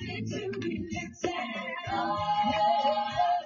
We lift you, we lift you, we lift you up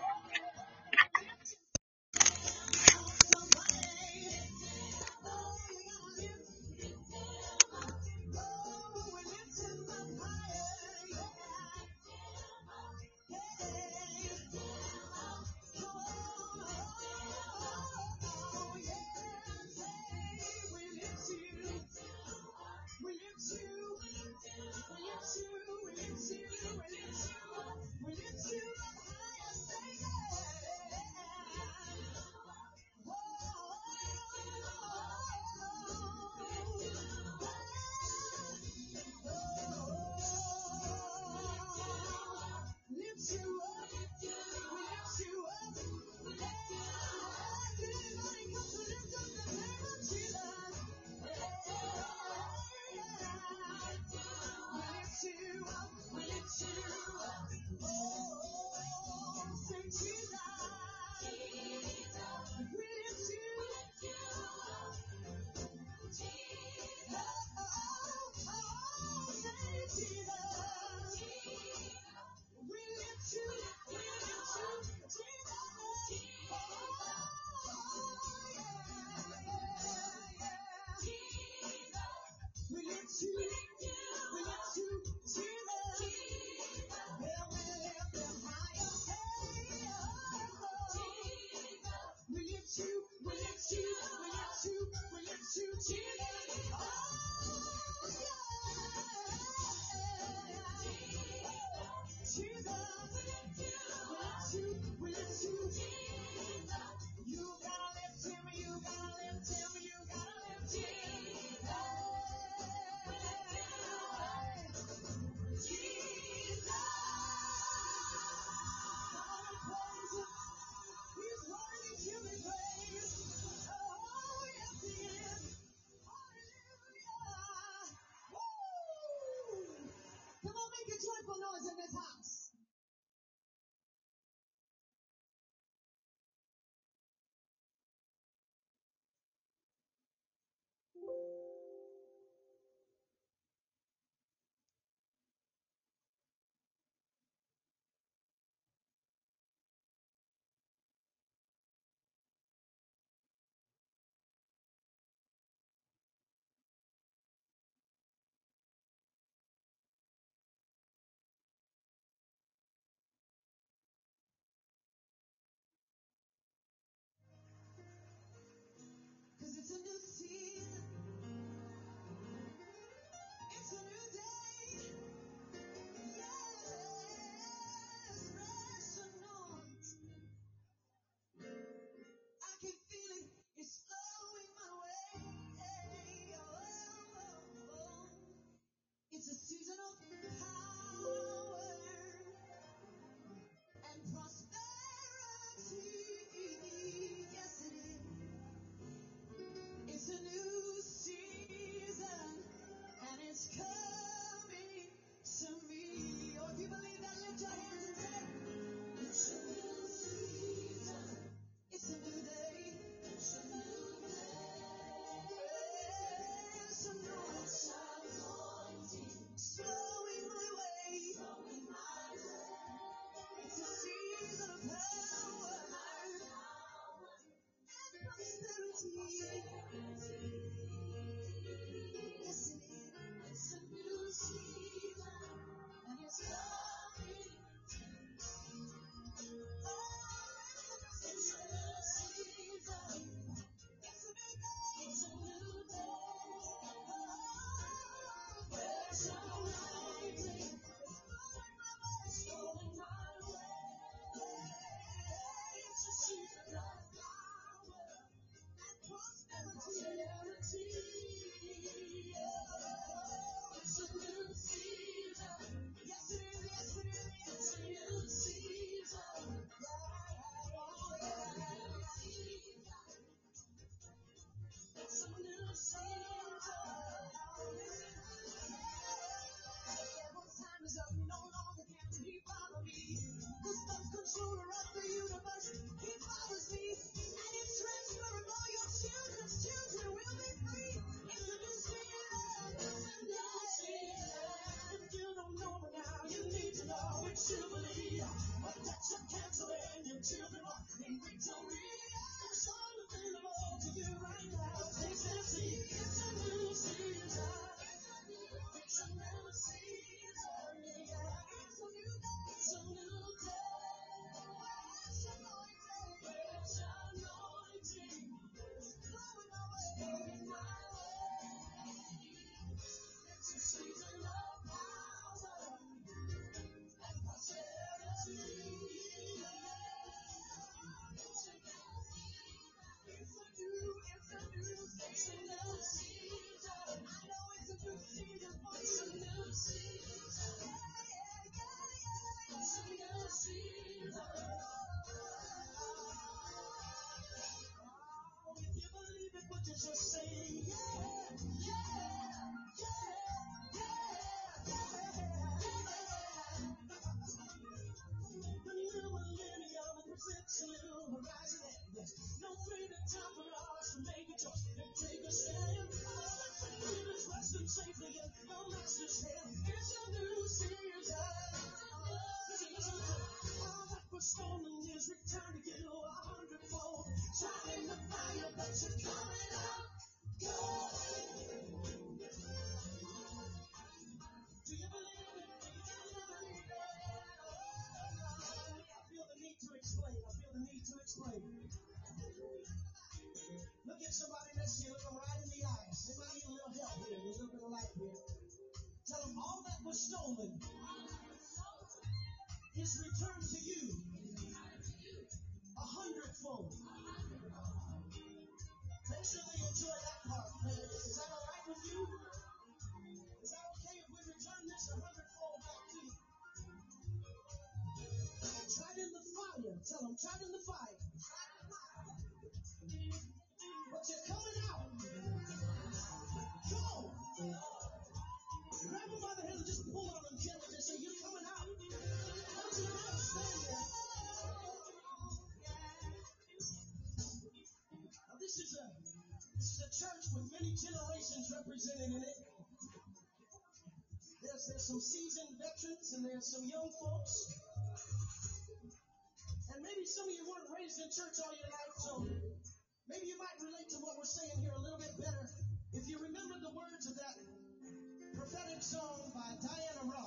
Jesus. Tried in the fire. But you're coming out. On. Grab them by the hand and just pull on them gently and say, You're coming out. Don't you not stand. Now this is a this is a church with many generations represented in it. There's there's some seasoned veterans and there's some young folks. Maybe some of you weren't raised in church all your life, so maybe you might relate to what we're saying here a little bit better if you remember the words of that prophetic song by Diana Ross.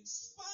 In spite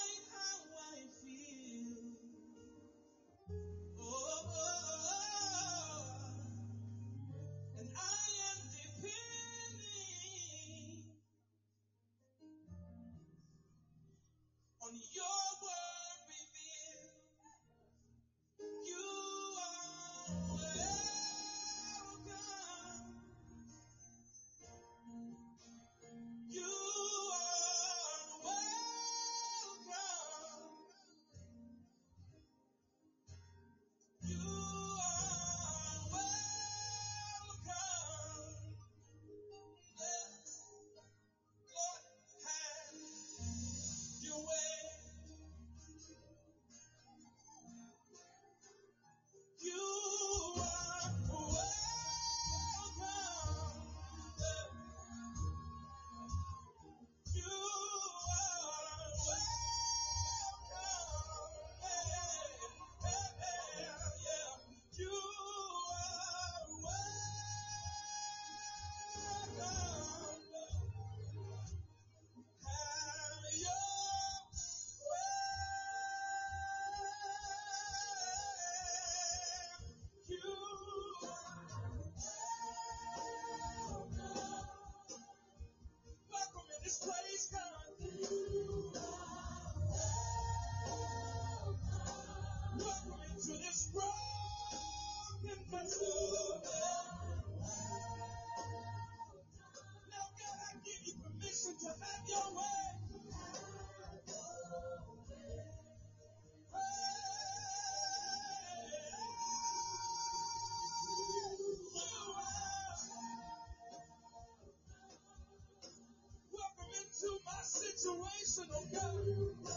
personal oh God.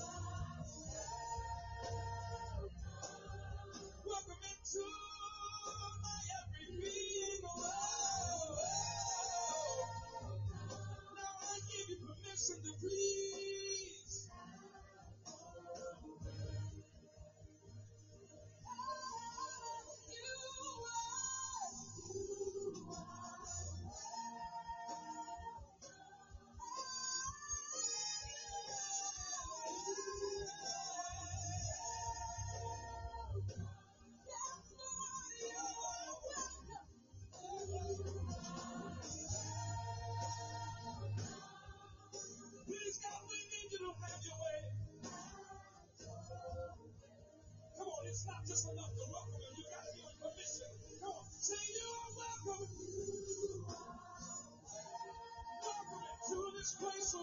It's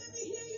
Hallelujah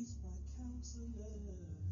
He's my counselor.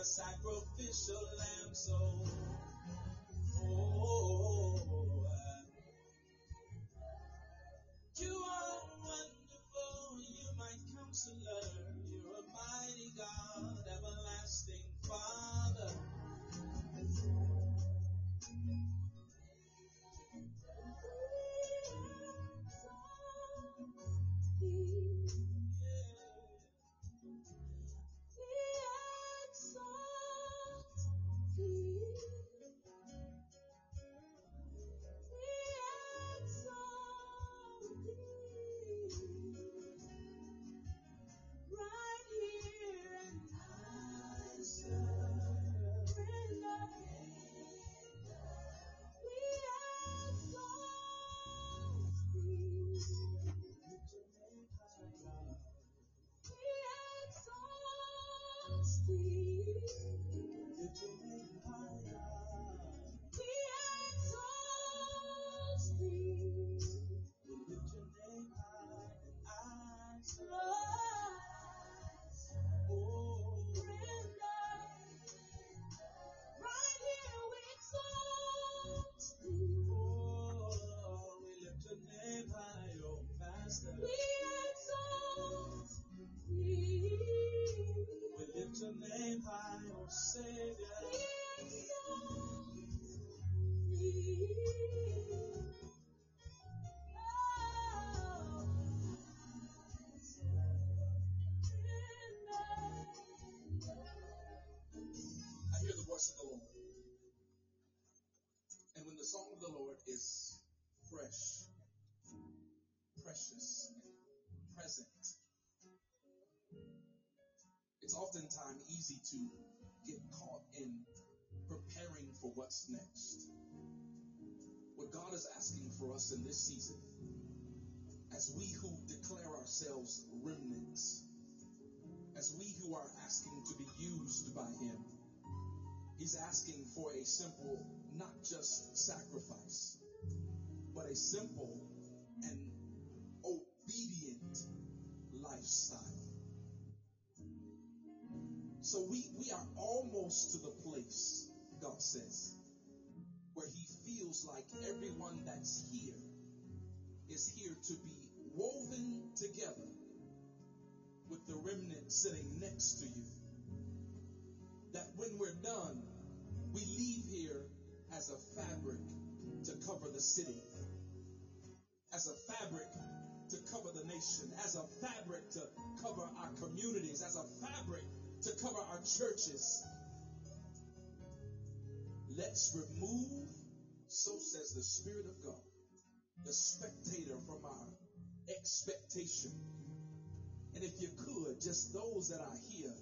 The sacrificial Lamb. So, oh, fresh, precious, present, it's oftentimes easy to get caught in preparing for what's next. What God is asking for us in this season, as we who declare ourselves remnants, as we who are asking to be used by Him, He's asking for a simple, not just sacrifice, but a simple and obedient lifestyle. So we, we are almost to the place, God says, where He feels like everyone that's here is here to be woven together with the remnant sitting next to you. That when we're done, we leave here as a fabric to cover the city, as a fabric to cover the nation, as a fabric to cover our communities, as a fabric to cover our churches. Let's remove, so says the Spirit of God, the spectator from our expectation. And if you could, just those that are here,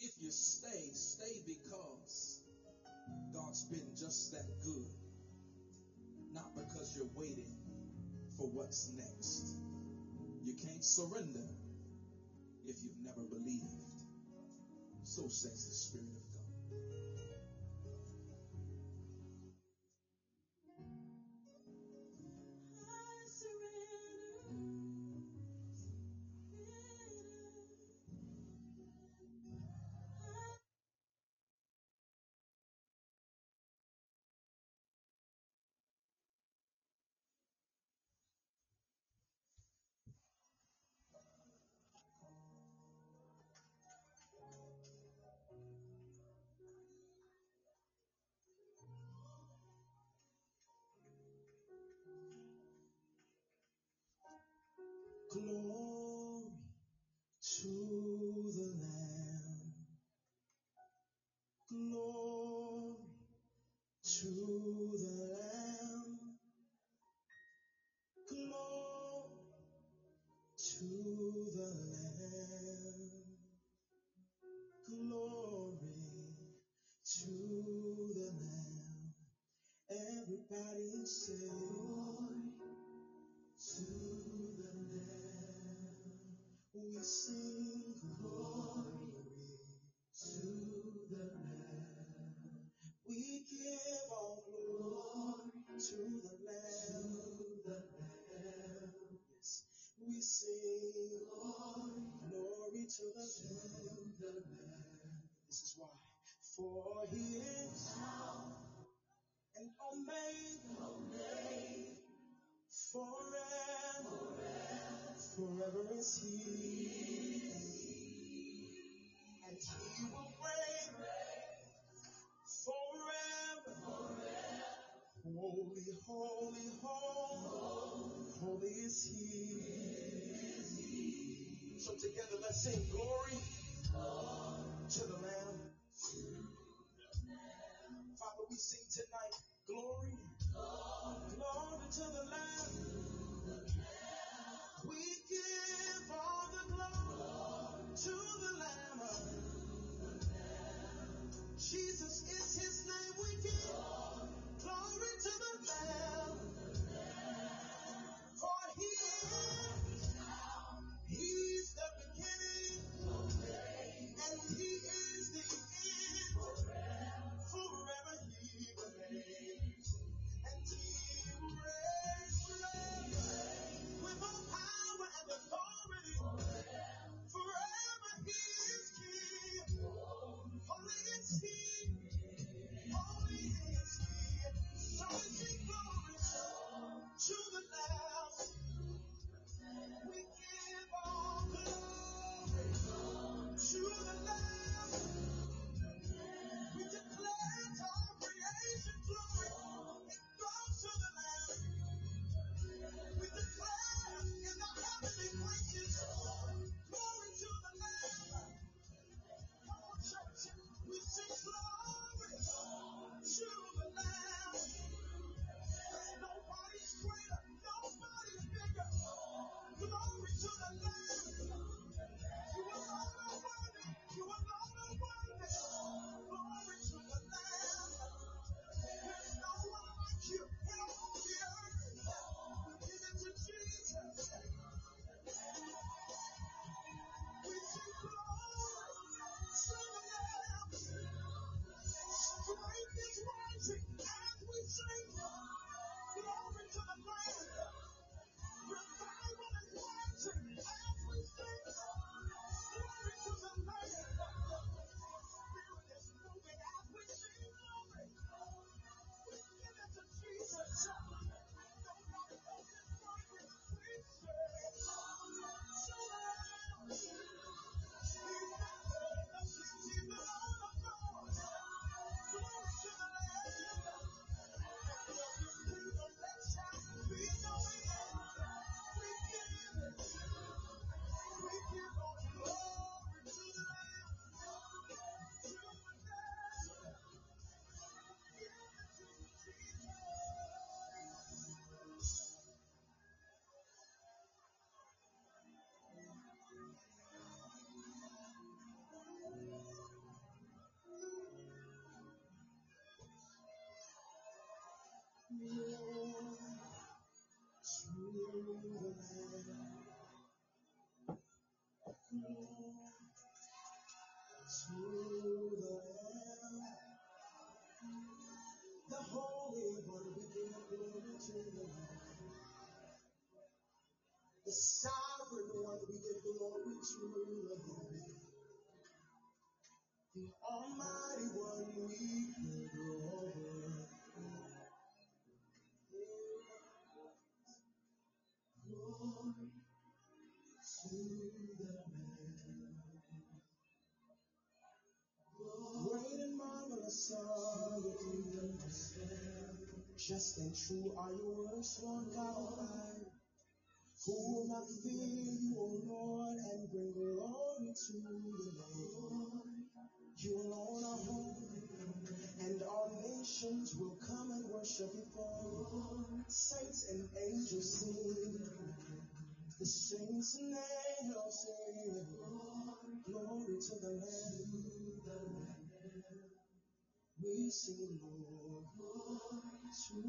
if you stay, stay because God's been just that good. Not because you're waiting for what's next. You can't surrender if you've never believed. So says the Spirit of Glory to the Lamb. Glory to the Lamb. Glory to the Lamb. Glory to the Lamb. Everybody say, Glory to we sing glory to the Lamb. We give all glory to the Lamb. To the Lamb. Yes, we sing glory, to the Lamb. To the Lamb. This is why. For He is now forever, forever, is He and he will reign forever. Holy, holy, holy, holy is he. So together let's sing glory to the Lamb. Father, we sing tonight glory, glory to the Lamb. Jesus is his name. うん。And true are your words, Lord God. Who will not fear you, O Lord, and bring glory to your name? You alone are holy, and all nations will come and worship before you. Saints and angels sing, the saints and angels sing, glory to the Lamb. We sing, to.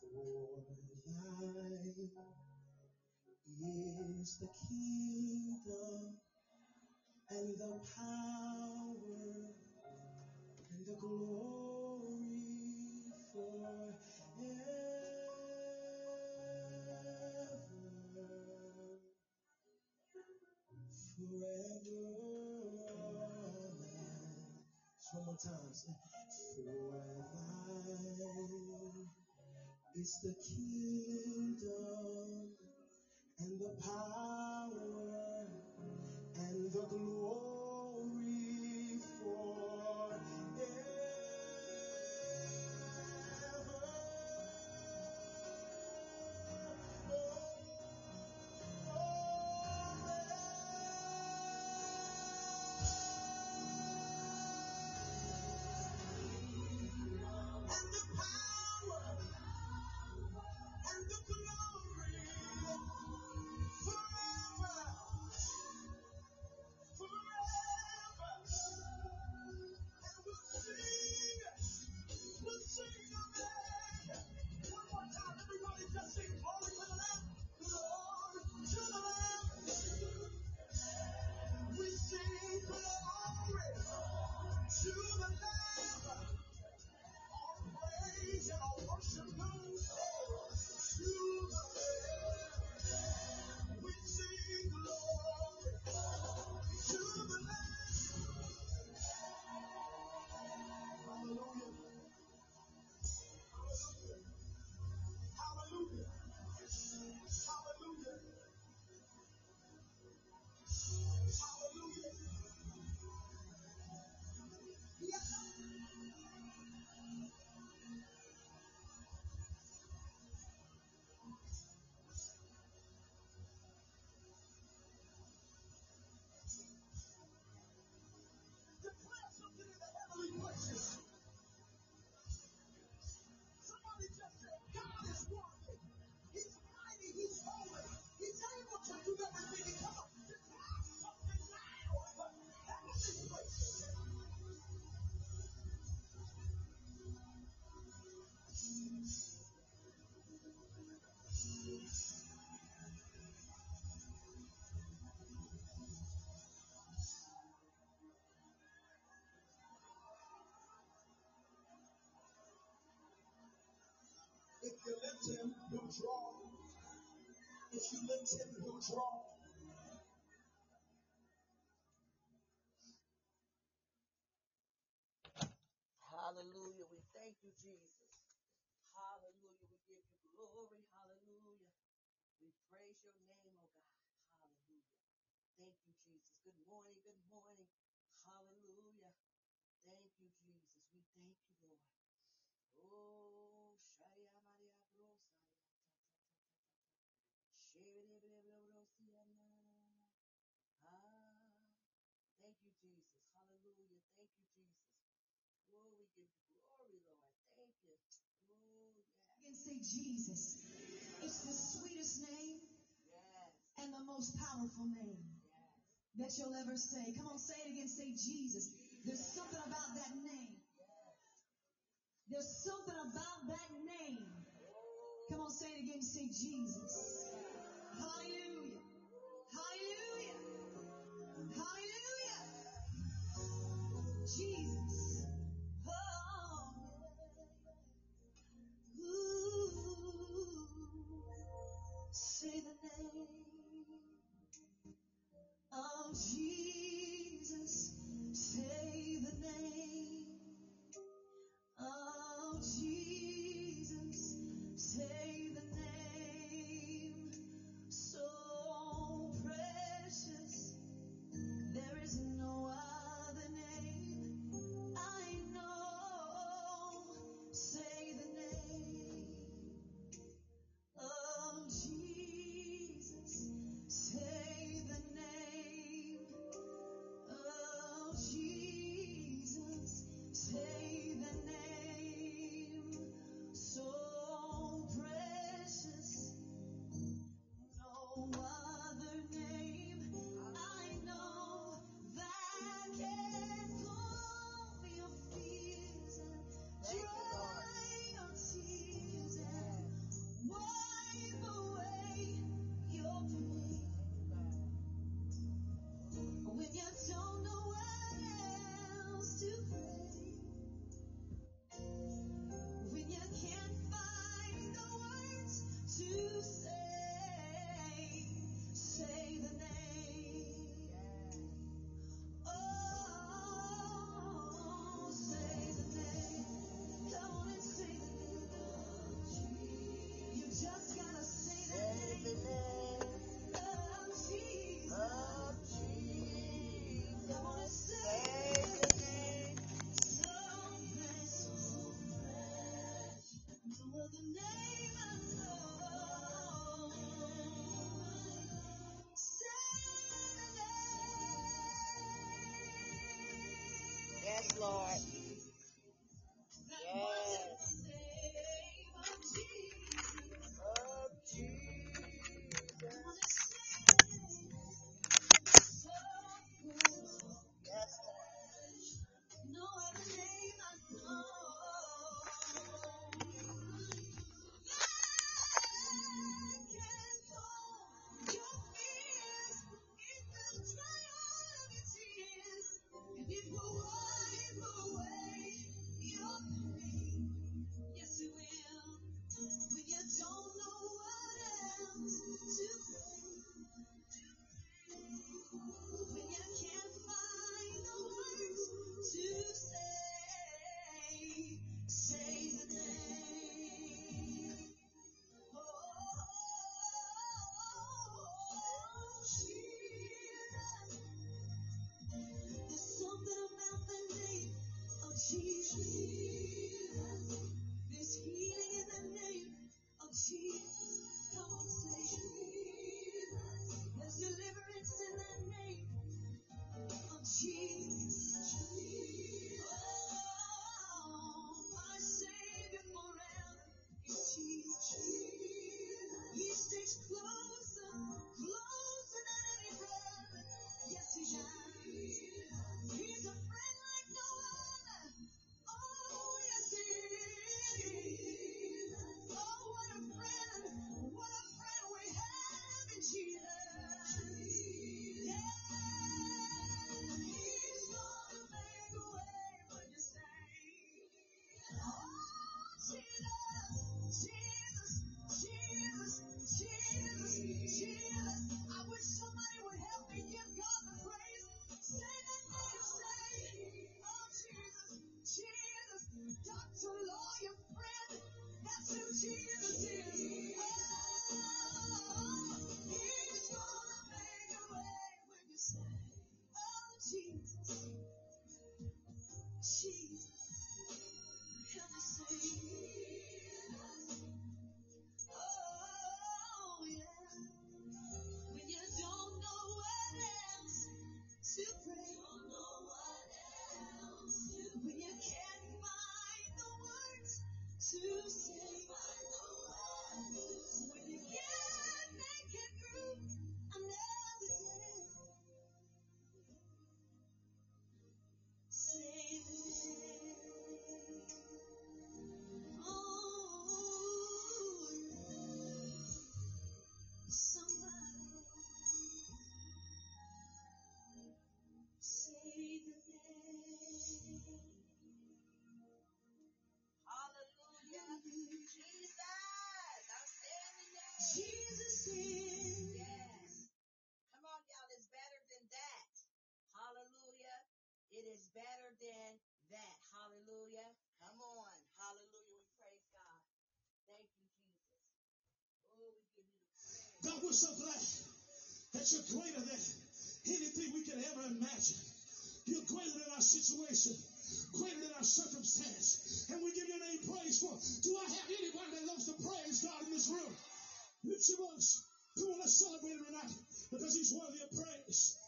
For is the kingdom and the power and the glory forever. Forever. One more time. is the kingdom and the power and the glory If you lift him, he'll draw. If you lift him, he'll draw. Hallelujah. We thank you, Jesus. Hallelujah. We give you glory. Hallelujah. We praise your name, oh God. Hallelujah. Thank you, Jesus. Good morning. Good morning. Hallelujah. Thank you, Jesus. We thank you, Lord. Oh, Shaya Maria Brosa. Ah, thank you, Jesus. Hallelujah. Thank you, Jesus. Oh, we give you glory, Lord. Thank you. Oh, yes. And say Jesus. It's the sweetest name Yes. and the most powerful name Yes. that you'll ever say. Come on, say it again. Say Jesus. There's something about that name. There's something about that name. Oh. Come on, say it again. Say Jesus. Hallelujah. Jesus. Lord. We're so glad that you're greater than anything we can ever imagine. You're greater than our situation, greater than our circumstance. And we give your name praise for. Do I have anybody that loves to praise God in this room? Lift your voice. Come on, let's celebrate him tonight because he's worthy of praise.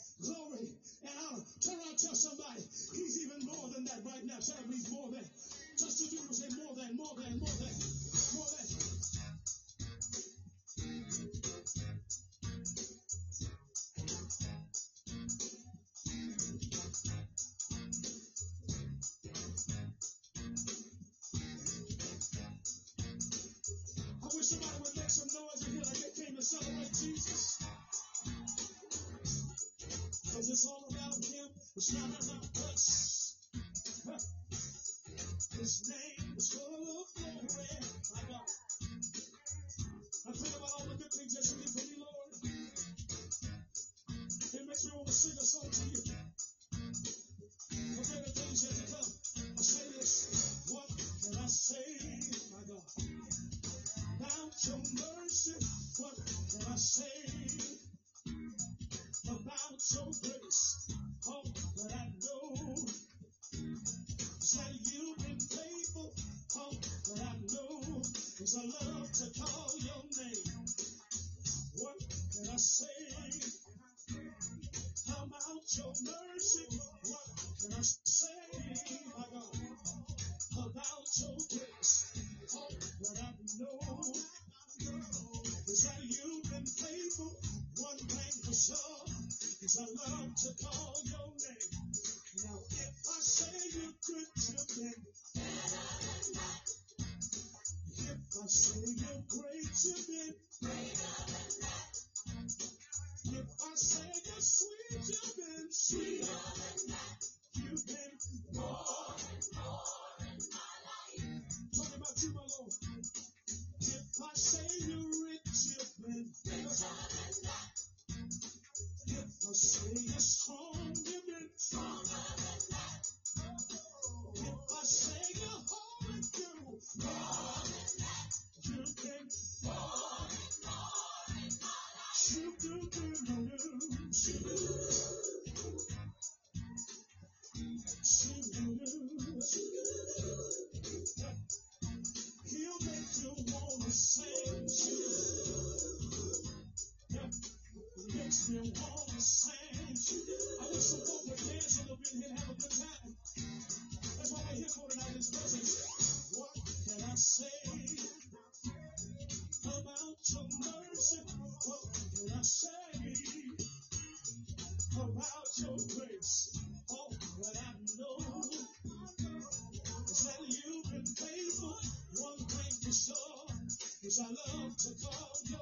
do, do. about your grace. oh, but I know that you've been faithful. One thing for sure is I love to call your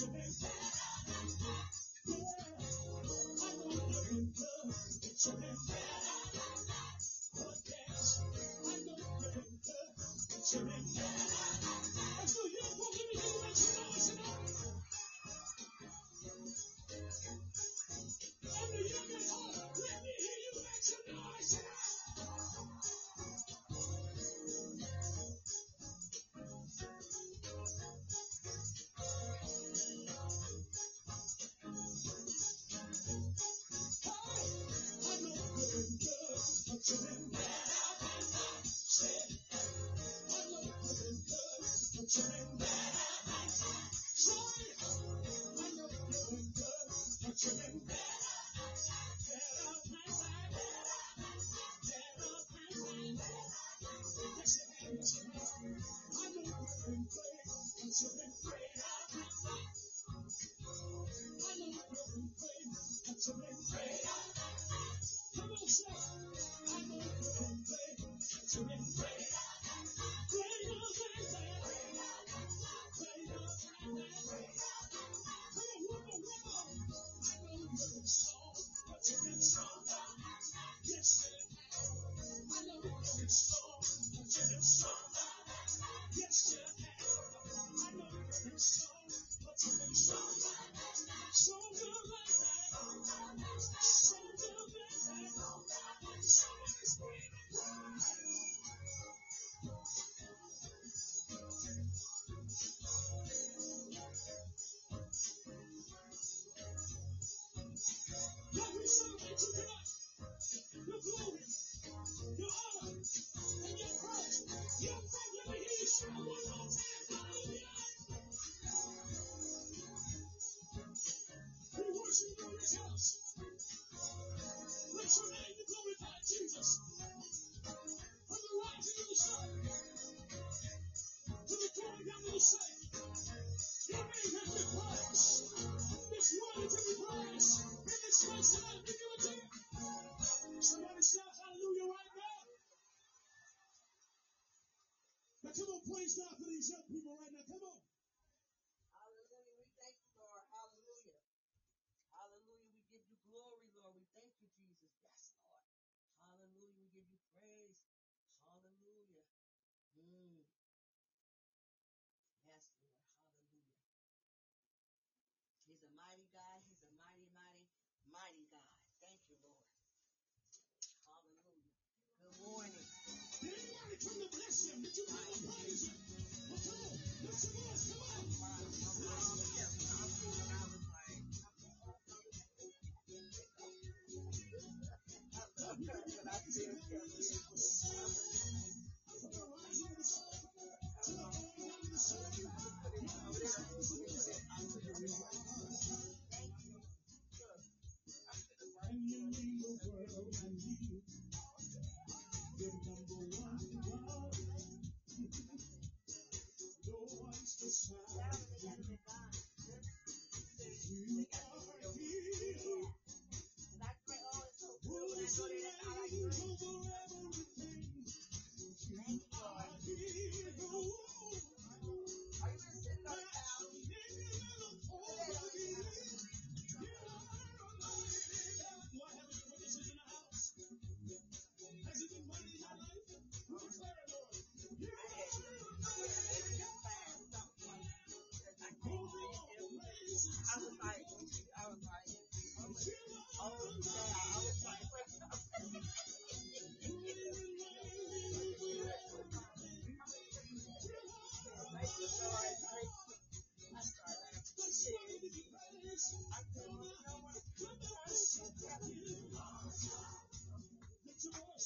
Superstar. Stop for these young people right now. Come on.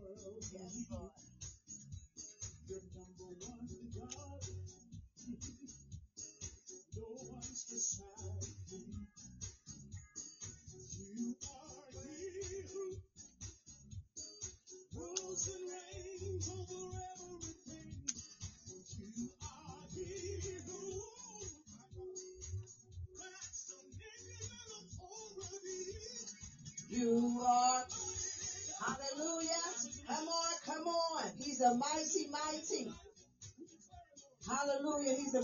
world. Yes, Lord. You're number one, God.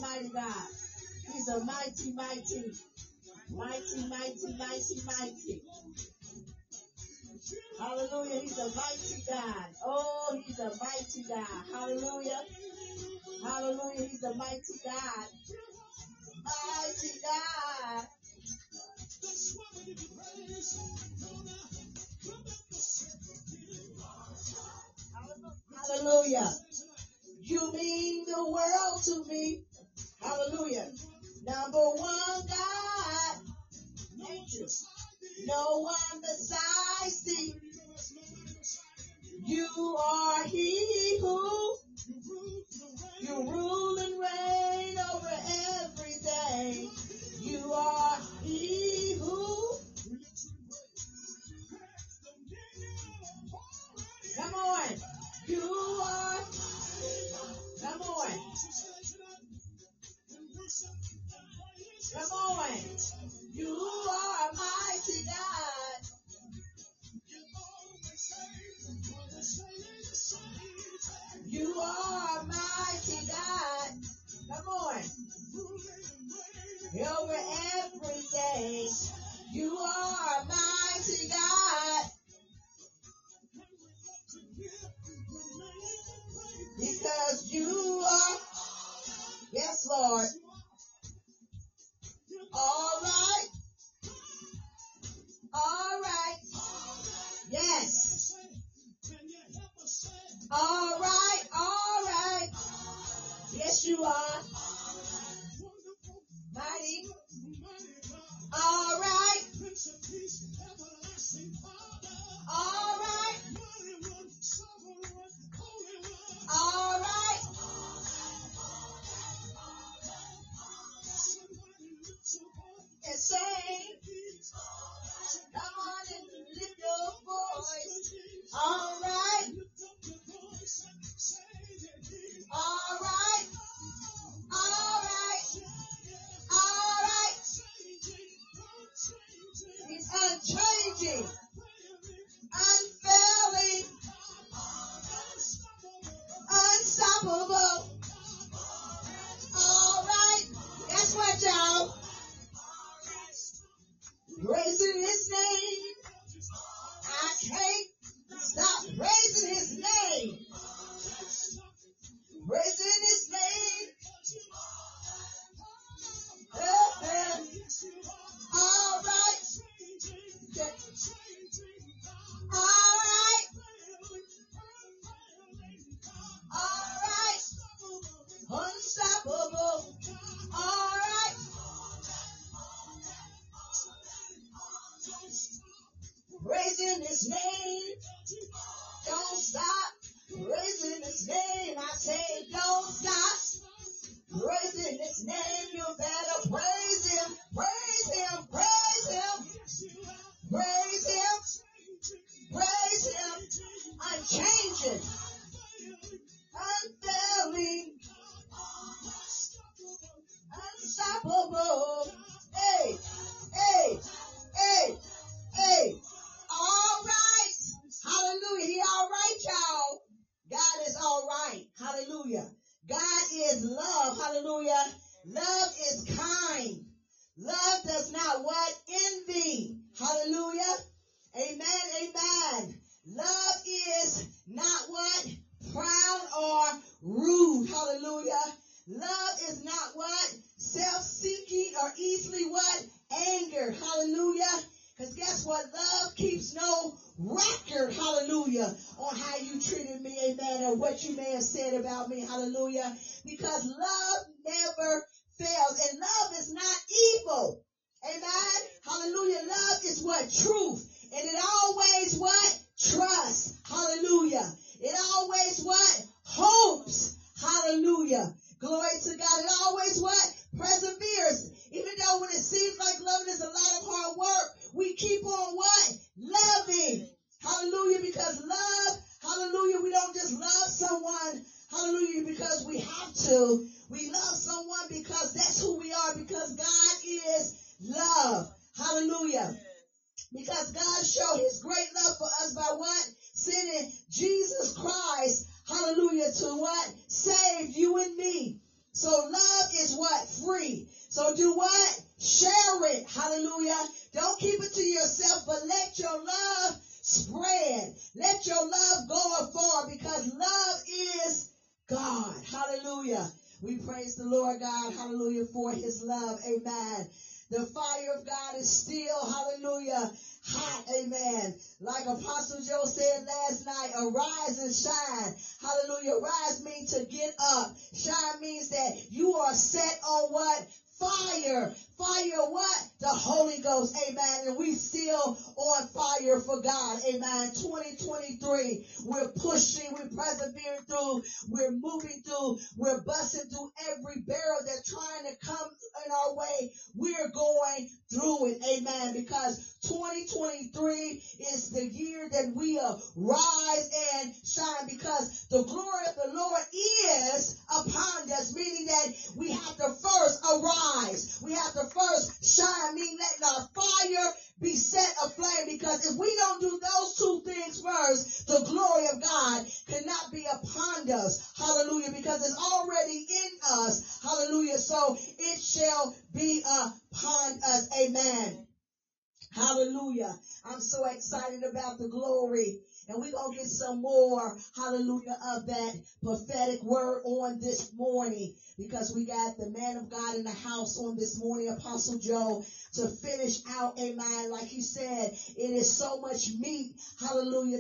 mighty God. He's a mighty, mighty, mighty, mighty, mighty, mighty. Hallelujah. He's a mighty God. Oh, he's a mighty God. Hallelujah. Hallelujah. He's a mighty God. Mighty God. Hallelujah. You mean the world to me. Hallelujah. Number one God. Thank. No one besides thee. You are he who you rule and reign over everything. You are he who Come on. You are Come on. You are mighty God. You are mighty God. Come on. Over every day. You are mighty God. Because you are, yes, Lord. you are.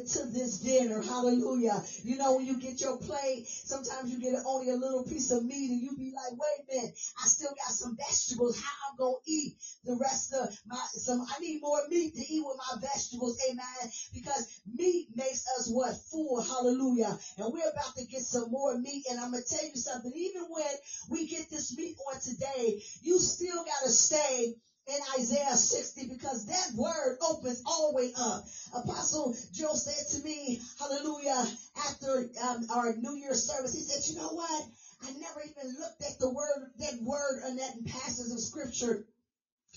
To this dinner, hallelujah. You know, when you get your plate, sometimes you get only a little piece of meat and you be like, wait a minute, I still got some vegetables. How I'm going to eat the rest of my, some, I need more meat to eat with my vegetables, amen. Because meat makes us what? Full, hallelujah. And we're about to get some more meat. And I'm going to tell you something, even when we get this meat on today, you still got to stay in Isaiah 60 because that word opens all the way up. Apostle Joe said to me, hallelujah, after um, our New Year's service, he said, you know what? I never even looked at the word, that word and that passages of scripture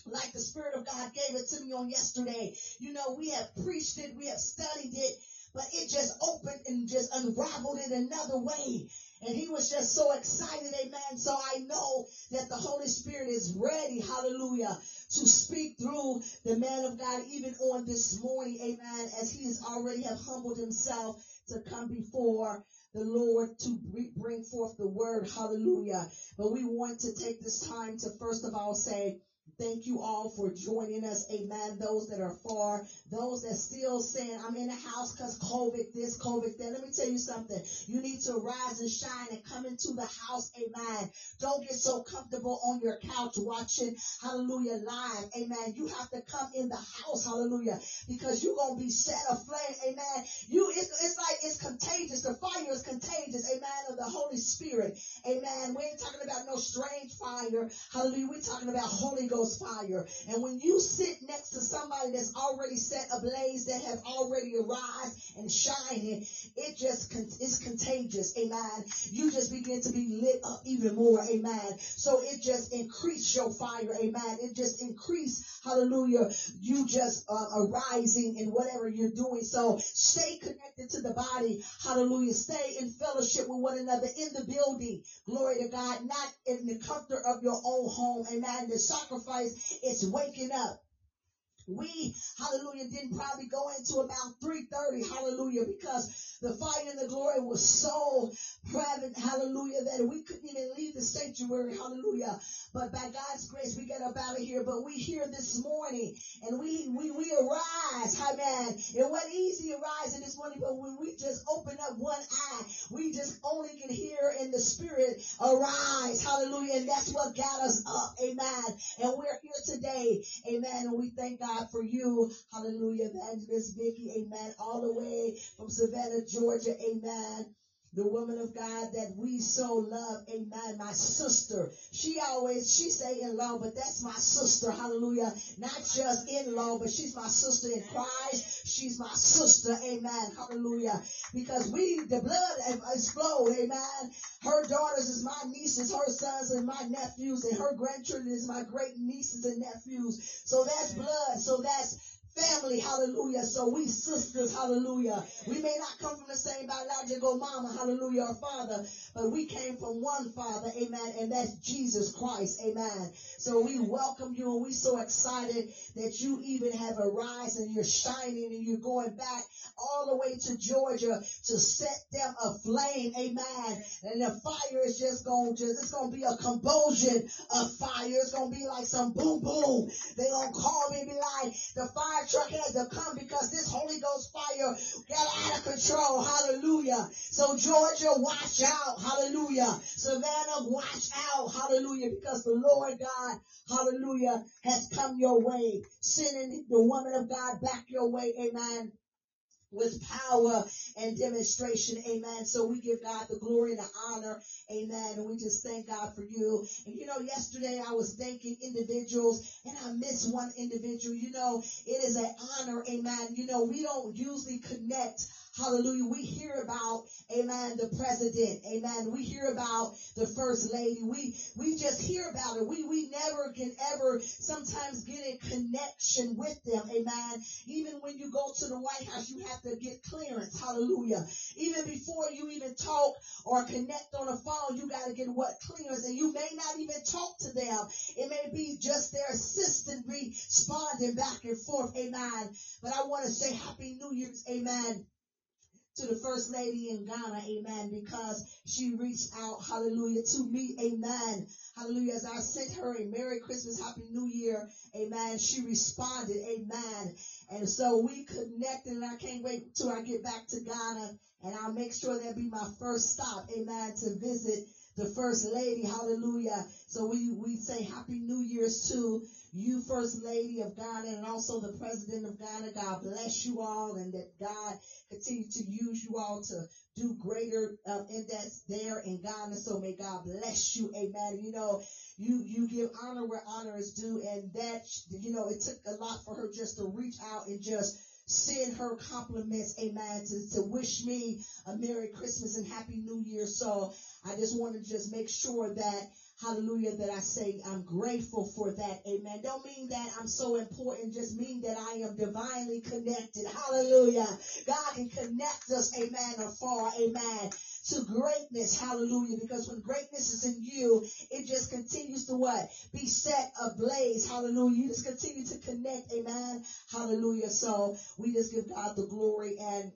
like the Spirit of God gave it to me on yesterday. You know, we have preached it, we have studied it, but it just opened and just unraveled it another way. And he was just so excited, amen. So I know that the Holy Spirit is ready, hallelujah, to speak through the man of God even on this morning, amen, as he has already have humbled himself to come before the Lord to bring forth the word, hallelujah. But we want to take this time to first of all say, Thank you all for joining us. Amen. Those that are far, those that still saying, I'm in the house because COVID this, COVID that. Let me tell you something. You need to rise and shine and come into the house. Amen. Don't get so comfortable on your couch watching, hallelujah, live. Amen. You have to come in the house. Hallelujah. Because you're going to be set aflame. Amen. You, it's, it's like it's contagious. The fire is contagious. Amen. Of the Holy Spirit. Amen. We ain't talking about no strange fire. Hallelujah. We're talking about Holy Ghost fire. And when you sit next to somebody that's already set ablaze, that have already arrived and shining, it just is contagious. Amen. You just begin to be lit up even more. Amen. So it just increase your fire. Amen. It just increase, hallelujah, you just uh, arising in whatever you're doing. So stay connected to the body. Hallelujah. Stay in fellowship with one another in the building. Glory to God. Not in the comfort of your own home. Amen. The sacrifice sacrifice is waking up. We, hallelujah, didn't probably go into about 3.30, hallelujah, because the fire and the glory was so prevalent, hallelujah, that we couldn't even leave the sanctuary, hallelujah. But by God's grace, we get up out of here. But we here this morning and we, we, we arise, amen. It wasn't easy arising this morning, but when we just open up one eye, we just only can hear in the spirit arise, hallelujah. And that's what got us up, amen. And we're here today, amen. And we thank God for you, hallelujah, Evangelist Vicky, amen. All the way from Savannah, Georgia, amen the woman of God that we so love. Amen. My sister. She always, she say in law, but that's my sister. Hallelujah. Not just in law, but she's my sister in Christ. She's my sister. Amen. Hallelujah. Because we, the blood is flowed. Amen. Her daughters is my nieces. Her sons and my nephews and her grandchildren is my great nieces and nephews. So that's blood. So that's family, hallelujah. So we sisters, hallelujah. We may not come from the same biological mama, hallelujah, or father, but we came from one father, amen, and that's Jesus Christ, amen. So we welcome you and we're so excited that you even have arisen and you're shining and you're going back all the way to Georgia to set them aflame, amen. And the fire is just going to, it's going to be a convulsion of fire. It's going to be like some boom boom. They're going to call me and be like, the fire truck had to come because this Holy Ghost fire got out of control. Hallelujah. So Georgia, watch out. Hallelujah. Savannah, watch out. Hallelujah. Because the Lord God, hallelujah, has come your way, sending the woman of God back your way. Amen with power and demonstration. Amen. So we give God the glory and the honor. Amen. And we just thank God for you. And you know, yesterday I was thanking individuals and I missed one individual. You know, it is an honor. Amen. You know, we don't usually connect Hallelujah. We hear about, amen, the president. Amen. We hear about the first lady. We, we just hear about it. We, we never can ever sometimes get in connection with them. Amen. Even when you go to the White House, you have to get clearance. Hallelujah. Even before you even talk or connect on a phone, you got to get what clearance and you may not even talk to them. It may be just their assistant responding back and forth. Amen. But I want to say happy New Year's. Amen to the first lady in Ghana, amen, because she reached out, hallelujah, to me, amen. Hallelujah. As I sent her a Merry Christmas, Happy New Year, amen, she responded, amen. And so we connected and I can't wait till I get back to Ghana and I'll make sure that be my first stop, amen, to visit the first lady, hallelujah. So we, we say Happy New Year's to you, First Lady of Ghana, and also the President of Ghana. God bless you all and that God continue to use you all to do greater uh, index there in Ghana. So may God bless you. Amen. You know, you, you give honor where honor is due and that, you know, it took a lot for her just to reach out and just send her compliments, amen, to, to wish me a Merry Christmas and Happy New Year. So I just want to just make sure that Hallelujah, that I say I'm grateful for that. Amen. Don't mean that I'm so important, just mean that I am divinely connected. Hallelujah. God can connect us, amen, afar, amen, to greatness. Hallelujah. Because when greatness is in you, it just continues to what? Be set ablaze. Hallelujah. You just continue to connect. Amen. Hallelujah. So we just give God the glory and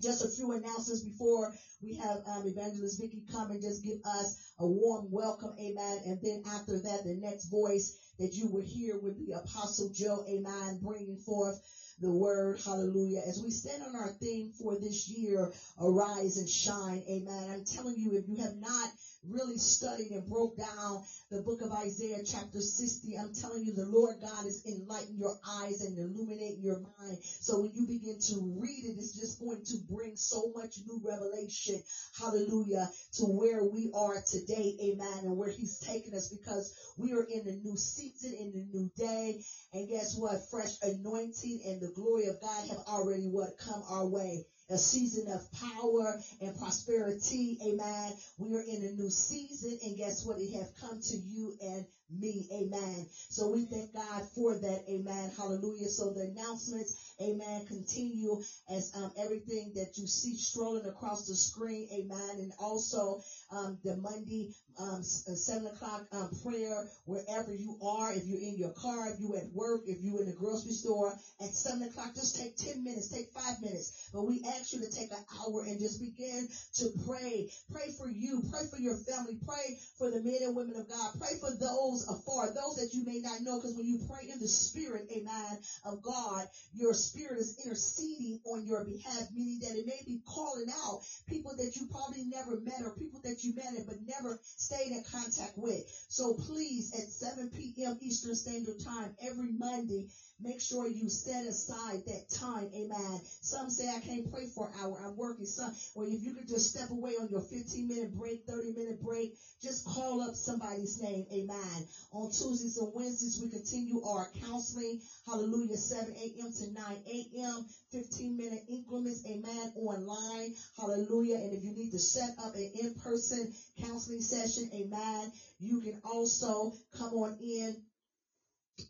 just a few announcements before we have um, Evangelist Vicky come and just give us a warm welcome, amen. And then after that, the next voice that you will hear would be Apostle Joe, amen, bringing forth the word, hallelujah. As we stand on our theme for this year, arise and shine, amen. I'm telling you, if you have not really studied and broke down the book of Isaiah chapter 60, I'm telling you, the Lord God is enlightening your eyes and illuminating your mind. So when you begin to read it, it's just going to bring so much new revelation, hallelujah, to where we are today, amen, and where he's taken us because we are in a new season, in a new day. And guess what? Fresh anointing and the glory of God have already what come our way a season of power and prosperity. Amen. We are in a new season and guess what? It have come to you and me. Amen. So we thank God for that. Amen. Hallelujah. So the announcements, amen, continue as um, everything that you see strolling across the screen. Amen. And also um, the Monday um, uh, seven o'clock um, prayer wherever you are. If you're in your car, if you're at work, if you're in the grocery store, at seven o'clock, just take ten minutes, take five minutes. But we ask you to take an hour and just begin to pray. Pray for you. Pray for your family. Pray for the men and women of God. Pray for those afar, those that you may not know. Because when you pray in the spirit, amen, of God, your spirit is interceding on your behalf, meaning that it may be calling out people that you probably never met or people that you met but never stayed in contact with. So please, at 7 p.m. Eastern Standard Time every Monday, make sure you set aside that time. Amen. Some say I can't pray for an hour. I'm working. Some, well, if you could just step away on your 15 minute break, 30 minute break, just call up somebody's name. Amen. On Tuesdays and Wednesdays, we continue our counseling. Hallelujah. 7 a.m. to 9 a.m. 15 minute increments. Amen. Online. Hallelujah. And if you need to set up an in-person counseling session, amen, you can also come on in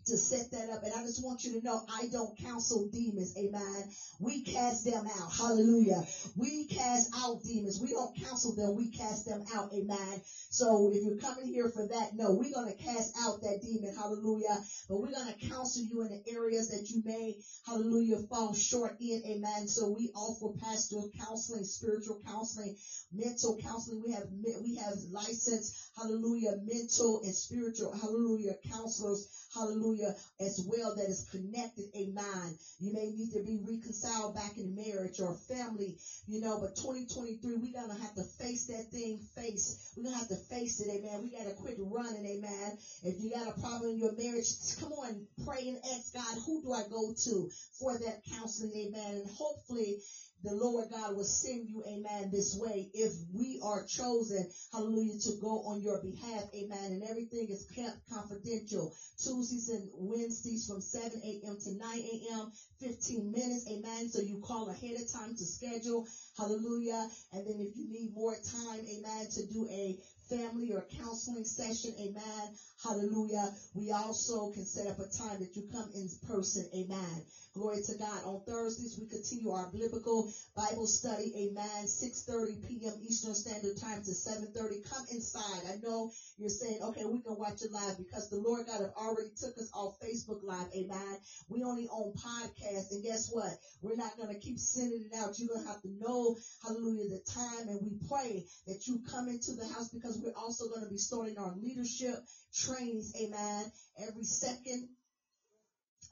to set that up. And I just want you to know I don't counsel demons. Amen. We cast them out. Hallelujah. We cast out demons. We don't counsel them. We cast them out. Amen. So if you're coming here for that, no, we're going to cast out that demon. Hallelujah. But we're going to counsel you in the areas that you may, hallelujah, fall short in. Amen. So we offer pastoral counseling, spiritual counseling, mental counseling. We have, we have licensed, hallelujah, mental and spiritual, hallelujah, counselors hallelujah, as well that is connected, amen. You may need to be reconciled back in marriage or family, you know, but 2023, we're going to have to face that thing face. We're going to have to face it, amen. We got to quit running, amen. If you got a problem in your marriage, come on, pray and ask God, who do I go to for that counseling, amen. And hopefully, the Lord God will send you, amen, this way if we are chosen, hallelujah, to go on your behalf, amen. And everything is kept confidential. Tuesdays and Wednesdays from 7 a.m. to 9 a.m., 15 minutes, amen. So you call ahead of time to schedule, hallelujah. And then if you need more time, amen, to do a family or counseling session, amen, hallelujah. We also can set up a time that you come in person, amen. Glory to God. On Thursdays, we continue our biblical Bible study. Amen. 6.30 p.m. Eastern Standard Time to 7.30. Come inside. I know you're saying, okay, we can watch it live because the Lord God have already took us off Facebook Live. Amen. We only own podcast. And guess what? We're not going to keep sending it out. You're going to have to know, hallelujah, the time. And we pray that you come into the house because we're also going to be starting our leadership trainings. Amen. Every second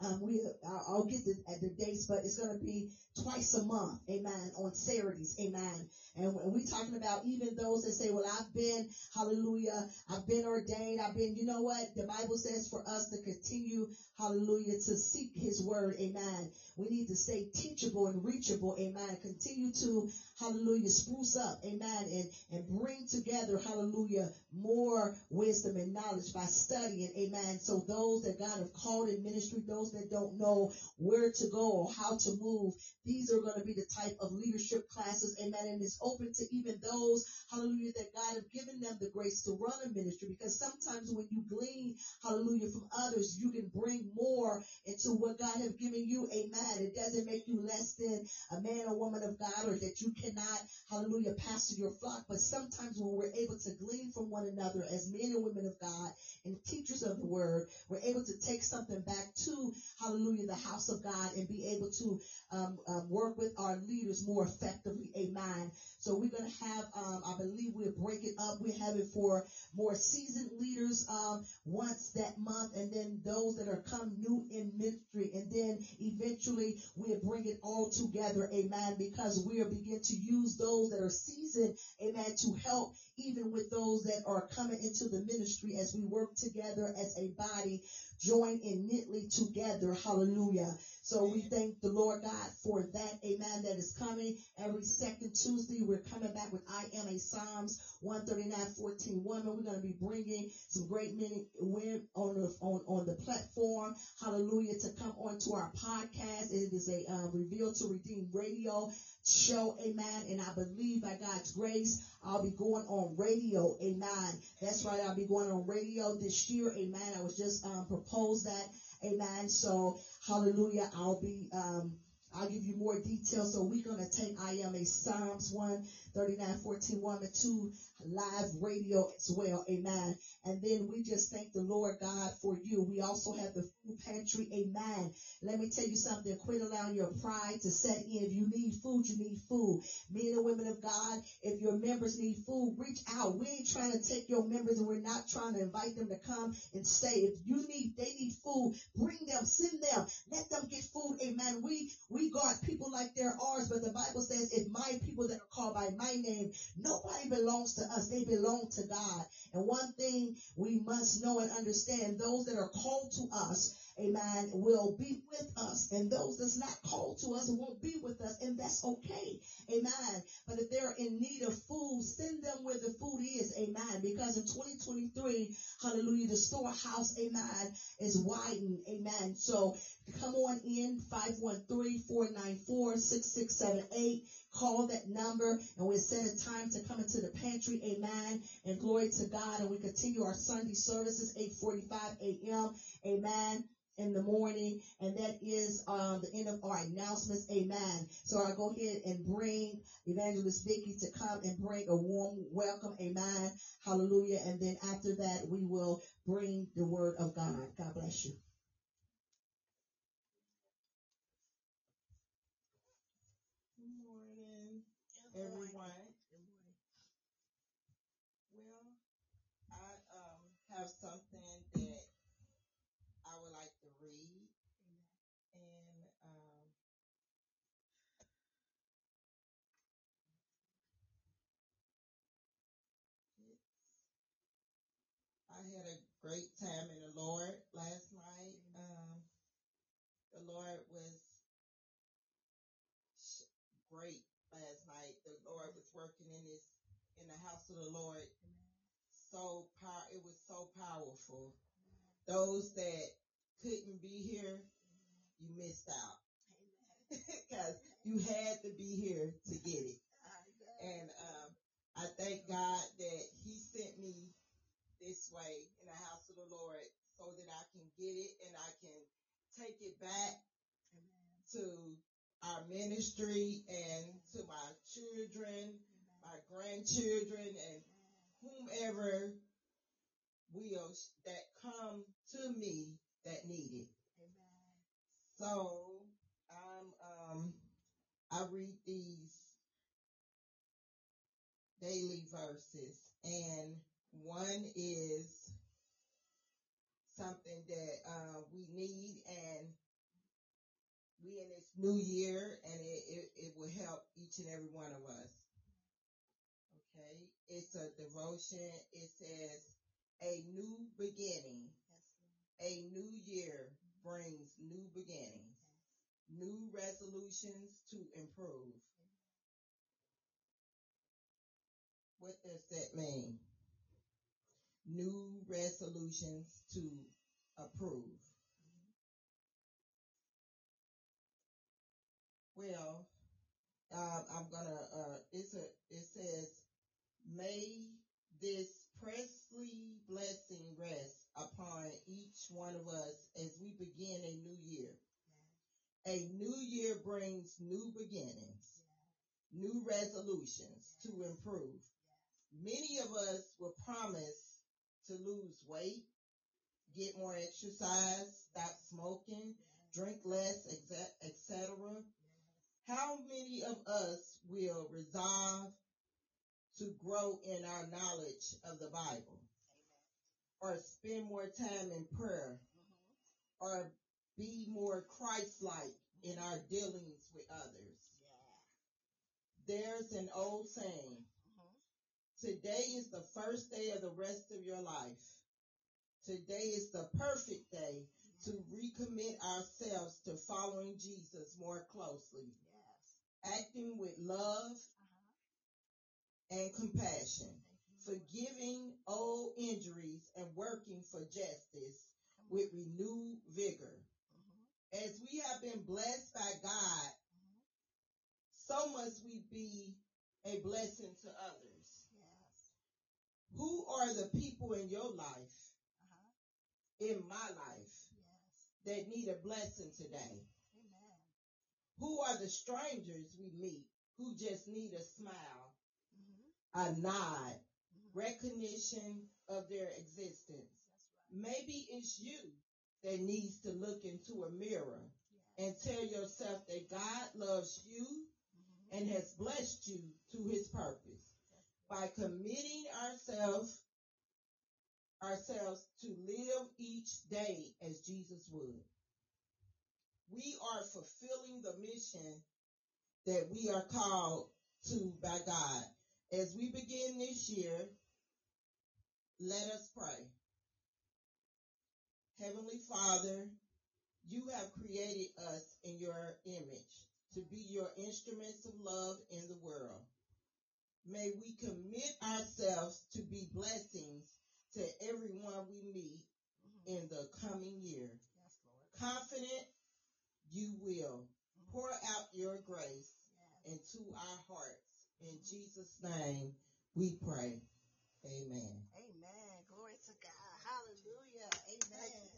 um, we, I'll, get the, the dates, but it's going to be twice a month, amen, on Saturdays, amen. And we're talking about even those that say, well, I've been, hallelujah, I've been ordained, I've been, you know what? The Bible says for us to continue, hallelujah, to seek his word, amen. We need to stay teachable and reachable, amen. Continue to, hallelujah, spruce up, amen, and, and bring together, hallelujah, more wisdom and knowledge by studying, amen. So those that God have called in ministry, those that don't know where to go or how to move, these are going to be the type of leadership classes, amen. And it's open to even those, hallelujah, that God have given them the grace to run a ministry because sometimes when you glean, hallelujah, from others, you can bring more into what God have given you, amen. It doesn't make you less than a man or woman of God or that you cannot, hallelujah, pastor your flock. But sometimes when we're able to glean from one another as men and women of God and teachers of the word, we're able to take something back to, hallelujah, the house of God and be able to um, um, work with our leaders more effectively. Amen. So we're going to have, um, I believe we'll break it up. We have it for more seasoned leaders um, once that month, and then those that are come new in ministry, and then eventually we'll bring it all together. Amen. Because we'll begin to use those that are seasoned, amen, to help even with those that are coming into the ministry as we work together as a body, join in knitly together. Hallelujah. So we thank the Lord God for that. Amen. That is coming every second Tuesday. We're coming back with I am a Psalms 139, 14 woman. We're going to be bringing some great men women on the, on, on the platform. Hallelujah. To come onto our podcast. It is a uh, Reveal to Redeem radio show. Amen. And I believe by God's grace, I'll be going on radio. Amen. That's right. I'll be going on radio this year. Amen. I was just um, proposed that Amen. So, hallelujah. I'll be, um, I'll give you more details. So we're going to take I am a Psalms 1, 39, 14, 1 and 2 live radio as well. Amen. And then we just thank the Lord God for you. We also have the food pantry. Amen. Let me tell you something. Quit allowing your pride to set in. If you need food, you need food. Men and women of God, if your members need food, reach out. We ain't trying to take your members and we're not trying to invite them to come and stay. If you need, they need food, bring them, send them, let them get food. Amen. We, we guard people like they're ours, but the Bible says if my people that are called by my name, nobody belongs to us. They belong to God. And one thing we must know and understand, those that are called to us, amen, will be with us. And those that's not called to us won't be with us. And that's okay. Amen. But if they're in need of food, send them where the food is. amen. Because in 2023, hallelujah, the storehouse, amen, is widened, amen. So come on in, 513-494-6678. Call that number and we set a time to come into the pantry, amen. And glory to God. And we continue our Sunday services, 845 a.m., amen in the morning, and that is um, the end of our announcements. Amen. So I'll go ahead and bring Evangelist Vicky to come and bring a warm welcome. Amen. Hallelujah. And then after that, we will bring the word of God. God bless you. Good morning, everyone. Well, I um have something that I would like to read, and um it's I had a great time in the Lord last night. Um, the Lord was sh- great last night. The Lord was working in this in the house of the Lord. So power, it was so powerful. Those that couldn't be here, you missed out because you had to be here to get it. And um, I thank God that He sent me this way in the house of the Lord so that I can get it and I can take it back to our ministry and to my children, my grandchildren, and whomever will that come to me that need it. So I'm um I read these daily verses and one is something that uh, we need and we in this new year and it, it, it will help each and every one of us. Okay. It's a devotion. It says a new beginning. A new year brings new beginnings, new resolutions to improve. What does that mean? New resolutions to approve. Well, um, I'm gonna. Uh, it's a. It says, "May this priestly blessing rest upon each one of us as we begin a new year. A new year brings new beginnings, new resolutions to improve. Many of us will promise to lose weight, get more exercise, stop smoking, drink less, etc. How many of us will resolve to grow in our knowledge of the Bible? Or spend more time in prayer? Or be more Christ-like in our dealings with others? There's an old saying, today is the first day of the rest of your life. Today is the perfect day to recommit ourselves to following Jesus more closely, acting with love and compassion, forgiving old injuries and working for justice with renewed vigor. As we have been blessed by God, so must we be a blessing to others. Who are the people in your life, uh-huh. in my life, that need a blessing today? Who are the strangers we meet who just need a smile, mm-hmm. a nod, mm-hmm. recognition of their existence? Maybe it's you that needs to look into a mirror and tell yourself that God loves you mm-hmm. and has blessed you to his purpose by committing ourselves ourselves to live each day as Jesus would. We are fulfilling the mission that we are called to by God. As we begin this year, let us pray. Heavenly Father, you have created us in your image to be your instruments of love in the world. May we commit ourselves to be blessings to everyone we meet Mhm. in the coming year. Yes, Lord. Confident you will Mhm. pour out your grace Yes. into our hearts. In Jesus' name we pray. Amen. Amen. Glory to God. Hallelujah. Amen.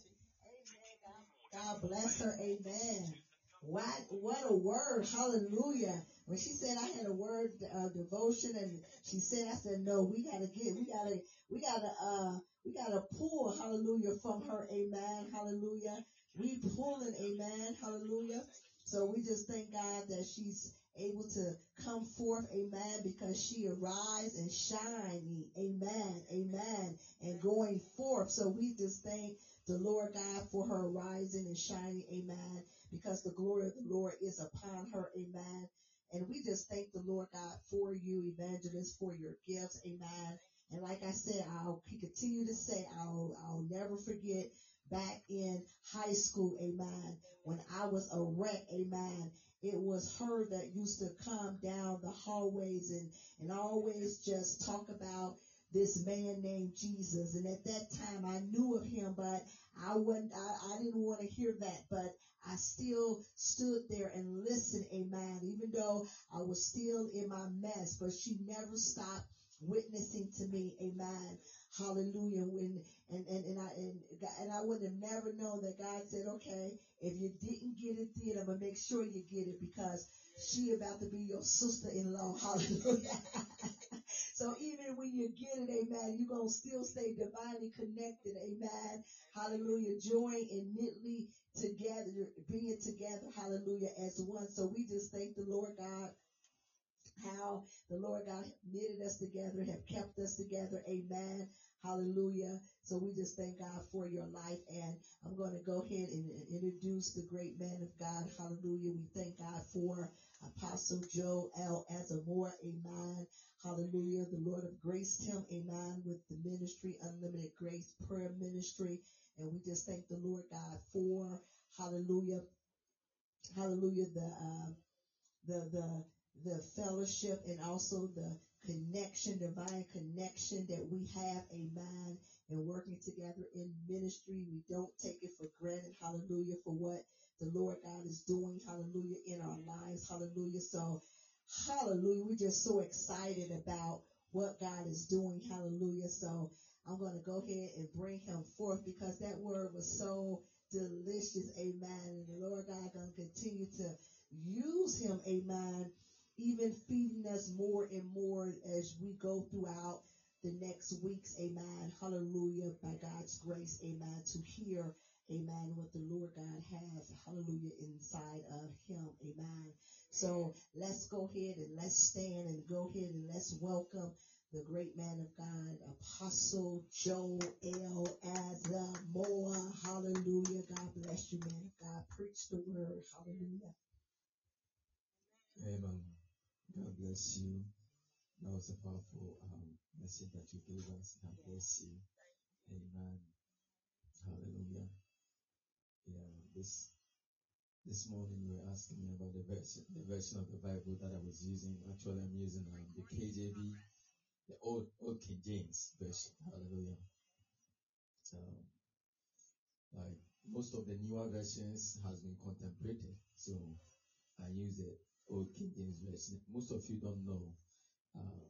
Amen. God. God bless her. Amen. What, what a word. Hallelujah. When she said I had a word uh, devotion and she said, I said, no, we gotta get, we gotta, we gotta, uh, we gotta pull, hallelujah, from her. Amen. Hallelujah. We pulling, amen. Hallelujah. So we just thank God that she's able to come forth, amen, because she arise and shine, amen, amen, and going forth. So we just thank the Lord God for her rising and shining, amen, because the glory of the Lord is upon her, amen. And we just thank the Lord God for you, evangelists, for your gifts, amen. And like I said, I'll continue to say, I'll, I'll never forget back in high school, amen, when I was a wreck, amen. It was her that used to come down the hallways and, and always just talk about this man named Jesus. And at that time I knew of him, but I wasn't, I, I didn't want to hear that, but I still stood there and listened, amen, even though I was still in my mess, but she never stopped witnessing to me, amen. Hallelujah. When, and, and, and I, and, and I would have never known that God said, okay, if you didn't get it then, I'm going to make sure you get it because she about to be your sister-in-law. Hallelujah. so even when you get it, amen, you're going to still stay divinely connected. Amen. Hallelujah. Join and knitly together, being together. Hallelujah. As one. So we just thank the Lord God how the Lord God knitted us together, have kept us together. Amen. Hallelujah. So we just thank God for your life. And I'm going to go ahead and introduce the great man of God. Hallelujah. We thank God for Apostle Joe L. Azamora. Amen. Hallelujah. The Lord have graced him. Amen. With the ministry, Unlimited Grace Prayer Ministry. And we just thank the Lord God for, hallelujah, hallelujah, the, uh, the, the, the fellowship and also the connection, divine connection that we have, amen, and working together in ministry. We don't take it for granted, hallelujah, for what the Lord God is doing, hallelujah, in our lives, hallelujah. So, hallelujah, we're just so excited about what God is doing, hallelujah. So, I'm going to go ahead and bring him forth because that word was so delicious, amen. And the Lord God going to continue to use him, amen, even feeding us more and more as we go throughout the next weeks, amen. Hallelujah, by God's grace, amen, to hear, amen, what the Lord God has, hallelujah, inside of him, amen. So let's go ahead and let's stand and go ahead and let's welcome the great man of God, Apostle Joe L. Azamora. Hallelujah. God bless you, man of God. Preach the word. Hallelujah. Amen. God bless you. That was a powerful um, message that you gave us. God bless you. Amen. Hallelujah. Yeah, this this morning you were asking me about the version, the version of the Bible that I was using. Actually, I'm using um, the KJV, the old Old King James version. Hallelujah. So, like most of the newer versions has been contemplated, so I use the Old King James version. Most of you don't know. Uh,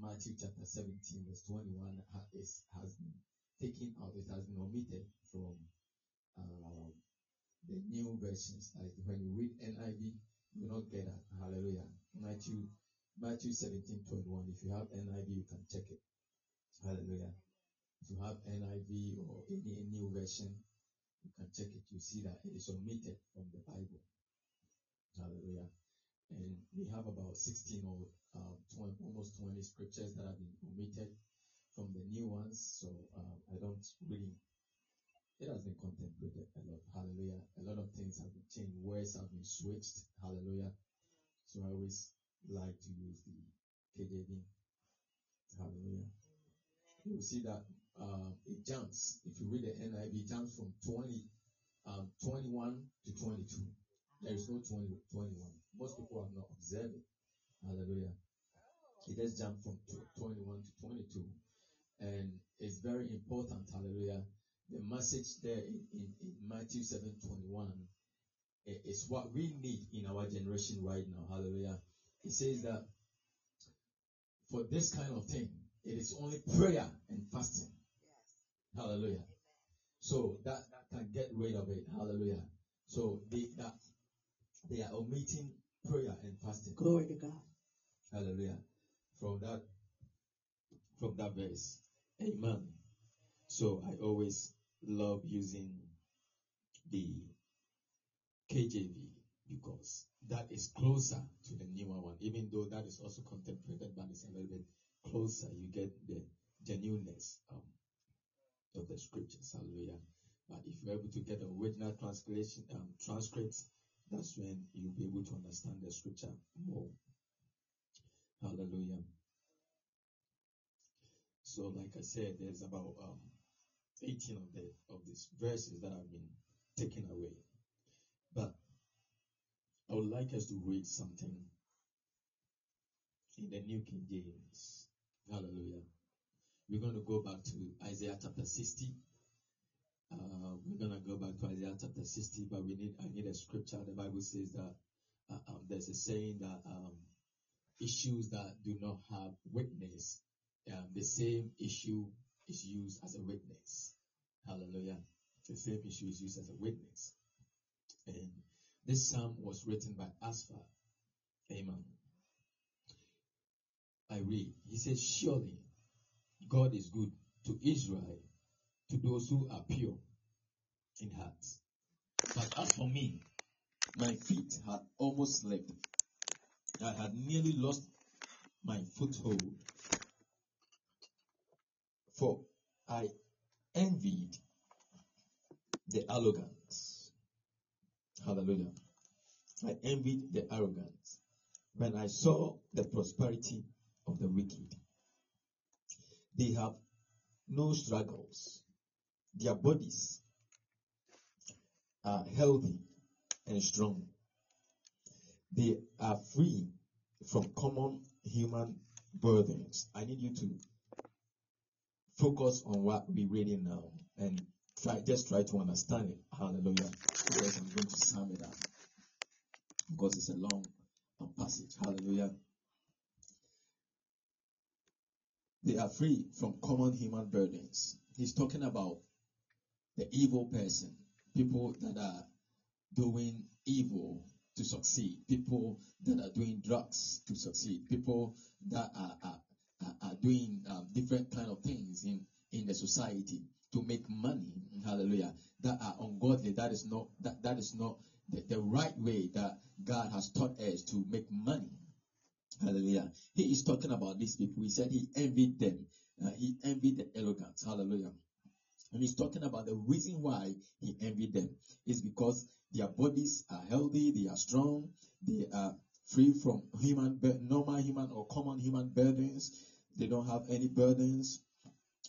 Matthew chapter 17 verse 21 ha- is, has been taken out. It has been omitted from uh, the new versions. Like when you read NIV, you will not get that. Hallelujah. Matthew Matthew 17 21. If you have NIV, you can check it. Hallelujah. If you have NIV or any new version, you can check it. You see that it is omitted from the Bible. Hallelujah. And we have about 16 or uh, 20, almost 20 scriptures that have been omitted from the new ones. So uh, I don't really, it has been contemplated a lot. Hallelujah. A lot of things have been changed. Words have been switched. Hallelujah. So I always like to use the KJV. Hallelujah. You will see that um, it jumps. If you read the NIV, it jumps from 20, um, 21 to 22. There is no 20, 21. Most people have not observed it. Hallelujah. It just jumped from 21 to 22. And it's very important, hallelujah. The message there in, in, in Matthew 7 21 eh, is what we need in our generation right now, hallelujah. It says that for this kind of thing, it is only prayer and fasting. Yes. Hallelujah. So that, that can get rid of it. Hallelujah. So they that they are omitting prayer and fasting. Glory to God. Hallelujah. From that from that verse. Amen. So I always love using the KJV because that is closer to the newer one, even though that is also contemplated, but it's a little bit closer. You get the genuineness um, of the scriptures. Hallelujah. But if you're able to get the original translation, um, transcript, that's when you'll be able to understand the scripture more. Hallelujah. So, like I said, there's about um, 18 of the of these verses that have been taken away. But I would like us to read something in the New King James. Hallelujah. We're going to go back to Isaiah chapter 60. Uh, we're going to go back to Isaiah chapter 60, but we need I need a scripture. The Bible says that uh, um, there's a saying that um, issues that do not have witness, um, the same issue is used as a witness. Hallelujah. The same issue is used as a witness. And this psalm was written by Asaph. Amen. I read. He says, Surely God is good to Israel, to those who are pure in heart. But as for me, my feet had almost slipped. I had nearly lost my foothold. For I envied the arrogant. Hallelujah. I envied the arrogant when I saw the prosperity of the wicked. They have no struggles. Their bodies are healthy and strong. They are free from common human burdens. I need you to focus on what we're reading now and try just try to understand it. Hallelujah. Because I'm going to sum it up. Because it's a long passage. Hallelujah. They are free from common human burdens. He's talking about the evil person, people that are doing evil to succeed, people that are doing drugs to succeed, people that are, are, are, doing um, different kind of things in, in the society to make money. Hallelujah. That are ungodly. That is not that, that is not the, the right way that God has taught us to make money. Hallelujah. He is talking about these people. He said he envied them. Uh, he envied the arrogant. Hallelujah. And he's talking about the reason why he envied them is because their bodies are healthy, they are strong, they are free from human, normal human or common human burdens. They don't have any burdens.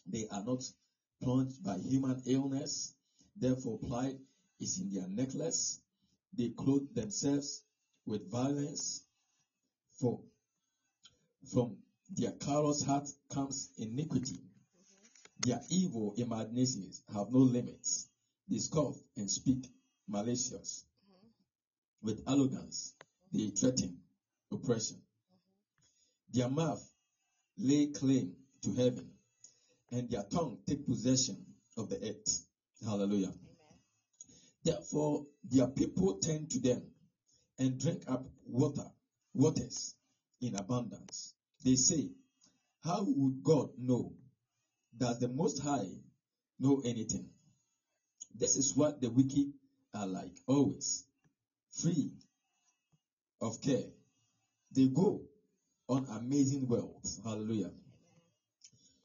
They are not plunged by human illness. Therefore, pride is in their necklace. They clothe themselves with violence. For from their callous heart comes iniquity. Their evil imaginations have no limits. They scoff and speak malicious. With arrogance, they threaten oppression. Their mouth lay claim to heaven, and their tongue take possession of the earth. Hallelujah. Therefore, their people turn to them and drink up water, waters in abundance. They say, How would God know? Does the Most High know anything? This is what the wicked are like, always free of care. They go on amazing wealth. Hallelujah.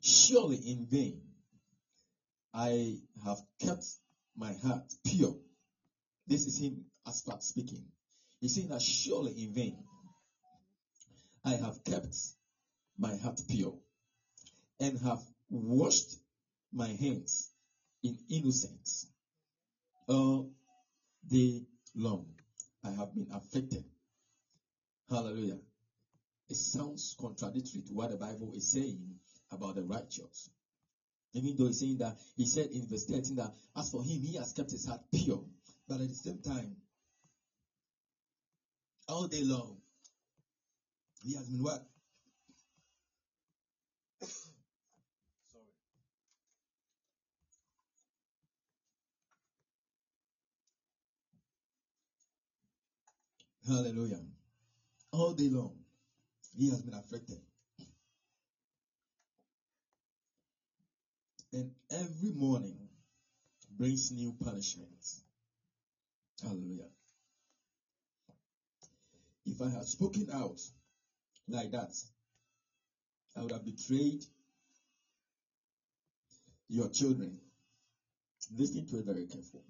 Surely in vain I have kept my heart pure. This is him Asaph speaking. He's saying that surely in vain I have kept my heart pure and have washed my hands in innocence all day long. I have been afflicted. Hallelujah. It sounds contradictory to what the Bible is saying about the righteous. Even though he's saying that, he said in verse 13 that as for him, he has kept his heart pure. But at the same time, all day long, he has been what? Sorry. Hallelujah. All day long, he has been affected. And every morning brings new punishments. Hallelujah. If I had spoken out like that, I would have betrayed your children. Listen to it very careful.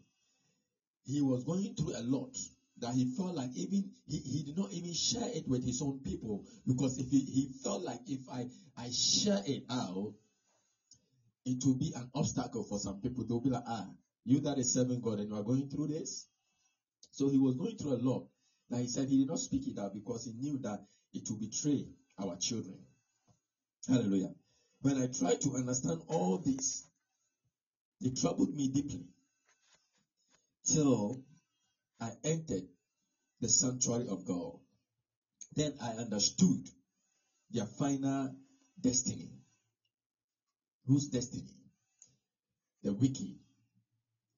He was going through a lot that he felt like even he, he did not even share it with his own people because if he, he felt like if I, I share it out, it will be an obstacle for some people. They'll be like, ah, you that is serving God and you are going through this. So he was going through a lot. That he said he did not speak it out because he knew that it will betray our children. Hallelujah. When I tried to understand all this, it troubled me deeply till I entered the sanctuary of God. Then I understood their final destiny. Whose destiny? The wicked.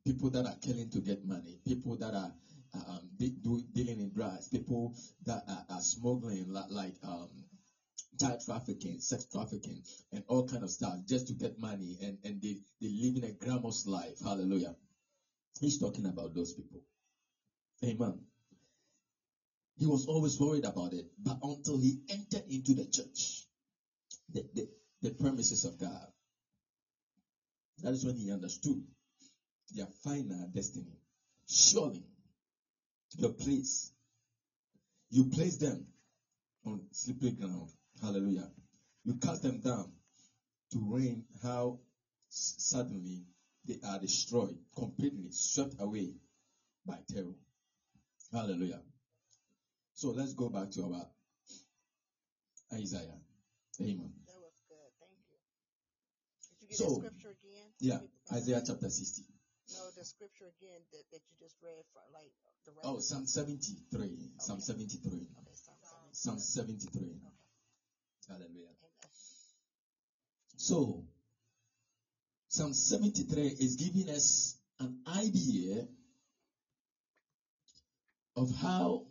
People that are killing to get money. People that are um, de- do, dealing in drugs. People that are, are smuggling like, like um, child trafficking, sex trafficking, and all kind of stuff just to get money. And, and they, they live in a glamorous life. Hallelujah. He's talking about those people. Amen. He was always worried about it, but until he entered into the church, the, the, the premises of God, that is when he understood their final destiny. Surely, your place, you place them on slippery ground. Hallelujah. You cast them down to rain how suddenly they are destroyed, completely swept away by terror. Hallelujah. So let's go back to our Isaiah. Amen. That was good. Thank you. Did you get So, the scripture again? Yeah, Isaiah chapter 60. No, the scripture again that, that you just read from, like the rest Oh, Psalm 73. Psalm 73. Okay, Psalm 70. Psalm 73. Okay. Hallelujah. Amen. So, Psalm 73 is giving us an idea of how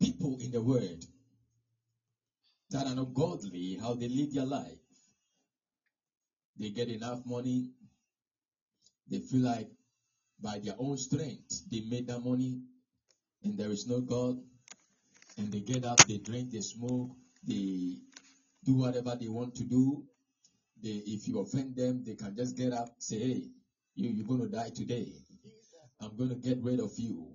people in the world that are not godly, how they live their life. They get enough money. They feel like by their own strength they made that money and there is no God. And they get up, they drink, they smoke, they do whatever they want to do. They, if you offend them, they can just get up, say, hey, you, you're going to die today. I'm going to get rid of you.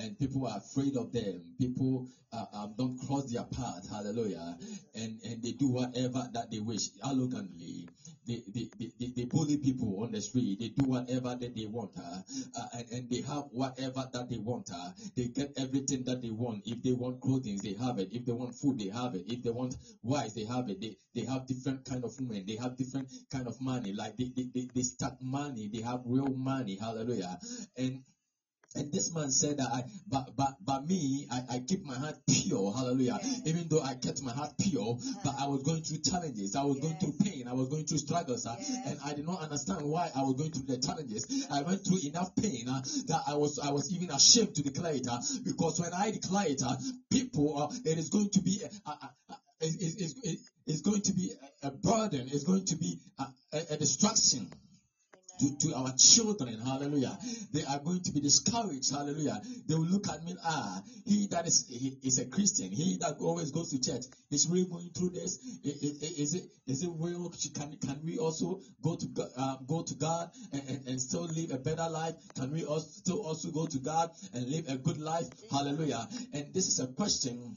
And people are afraid of them. People uh, um, don't cross their path. Hallelujah. And, and they do whatever that they wish arrogantly. They, they, they, they, bully people on the street. They do whatever that they want. Uh, uh, and, and they have whatever that they want. Uh, they get everything that they want. If they want clothing, they have it. If they want food, they have it. If they want wives, they have it. They, they have different kind of women. They have different kind of money. Like they, they, they, they stack money. They have real money. Hallelujah. And and this man said that I, but, but, but me, I, I keep my heart pure. Hallelujah. Yes. Even though I kept my heart pure, but I was going through challenges. I was going through pain. I was going through struggles. uh, And I did not understand why I was going through the challenges. I went through enough pain uh, that I was, I was even ashamed to declare it. uh, because when I declare it, uh, people, uh, it is going to be, uh, uh, it- it- it's- it- it's going to be a a burden. It's going to be a, a, a distraction to, to our children, hallelujah. They are going to be discouraged, hallelujah. They will look at me, ah, he that is he is a Christian, he that always goes to church, is really going through this. I- I- I- Is it is it real? Can can we also go to uh, go to God and, and, and still live a better life? Can we also still also go to God and live a good life? Hallelujah. And this is a question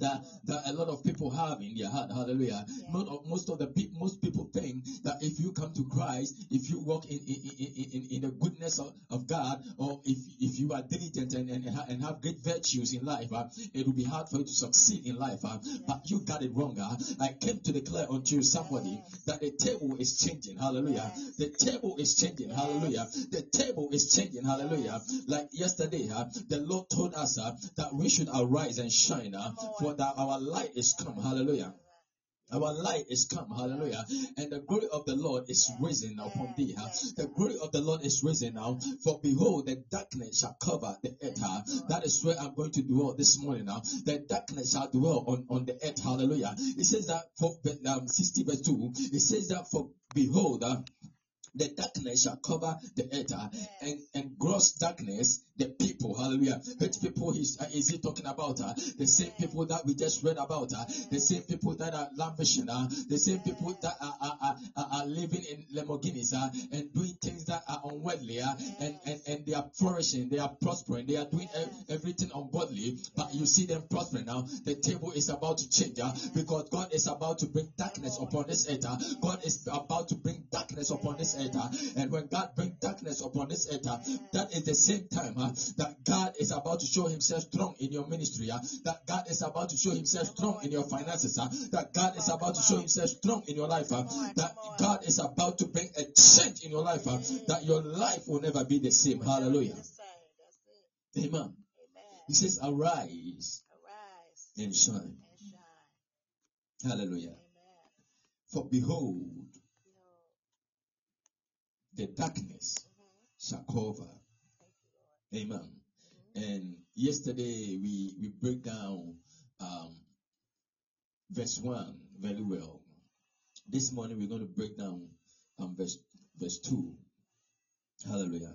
that that a lot of people have in their heart. Hallelujah. Yeah. Of, most of the people, most people think that if you come to Christ, if you walk in in, in, in, in the goodness of, of God, or if if you are diligent and and, and have great virtues in life, uh, it will be hard for you to succeed in life. Uh, But you got it wrong. Uh. I came to declare unto somebody that the table is changing. Hallelujah. The table is changing. Hallelujah. The table is changing. Hallelujah. Like yesterday, uh, the Lord told us uh, that we should arise and shine, uh, for that our light is come. Hallelujah. Our light is come, hallelujah, and the glory of the Lord is risen upon thee. huh? The glory of the Lord is risen now, for behold, the darkness shall cover the earth. huh? That is where I'm going to dwell this morning now. The darkness shall dwell on, on the earth, hallelujah. It says that for um, 60 verse 2, it says that for behold, uh, the darkness shall cover the earth and, and gross darkness the people hallelujah which people he's, uh, is he talking about uh, the same people that we just read about uh, the same people that are languishing uh, the same people that are, are, are, are- living in Lamborghinis uh, and doing things that are unworldly uh, and, and, and they are flourishing they are prospering they are doing ev- everything ungodly but you see them prospering now. The table is about to change uh, because God is about to bring darkness upon this earth uh, God is about to bring darkness upon this earth uh, and when God brings darkness upon this earth uh, that is the same time uh, that God is about to show himself strong in your ministry uh, that God is about to show himself strong in your finances uh, that God is about to show himself strong in your life uh, that God is about to bring a change in your life uh, that your life will never be the same. Hallelujah. Amen. He says arise Arise and shine. and shine. hallelujah. Amen. for behold the darkness Mhm. shall cover Thank you, Lord. Amen. And yesterday we we break down um verse 1 very well. This morning we're going to break down um verse verse 2 hallelujah.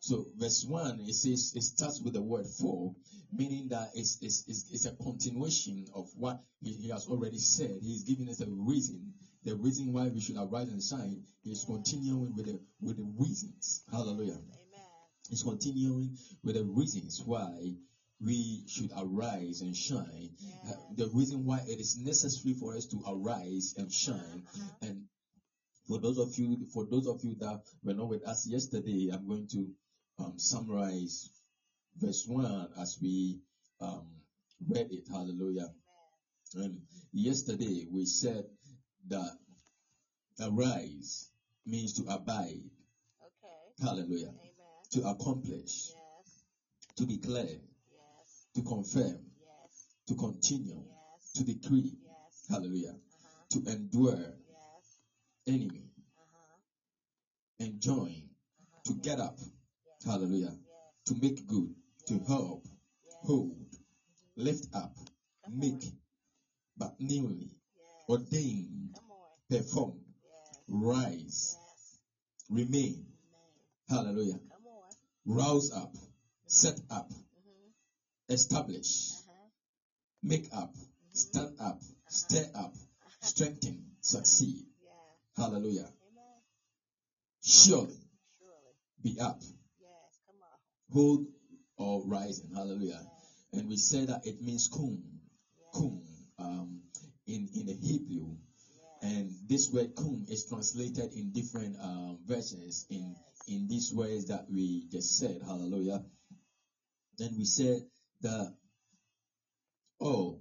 So verse 1 it says it starts with the word for meaning that it's it's, it's, it's a continuation of what he, he has already said. He's giving us a reason. The reason why we should arise and shine is continuing with the with the reasons. Hallelujah He's continuing with the reasons why we should arise and shine. Uh, the reason why it is necessary for us to arise and shine. And for those of you, for those of you that were not with us yesterday, I'm going to um, summarize verse one as we um, read it. Hallelujah. And yesterday we said that arise means to abide. Okay. Hallelujah. Amen. To accomplish, Yes. to declare, Yes. to confirm, Yes. to continue, Yes. to decree, Yes. hallelujah, Uh-huh. to endure Yes. enemy, Uh-huh. and join, Uh-huh. to get up, hallelujah, to make good, to help, hold, lift up, Come make, on. but newly, ordain, perform, rise, remain, hallelujah. Rouse up, set up, Mm-hmm. establish, Uh-huh. make up, stand up, stir up, strengthen, succeed, Yeah. hallelujah, Amen. surely Surely. be up, Yes. Come on. hold or rising. Hallelujah. Yes. And we say that it means kum, Yes. kum, um, in, in the Hebrew. And this word kum is translated in different um, versions in, in these words that we just said. Hallelujah. Then we said that oh, O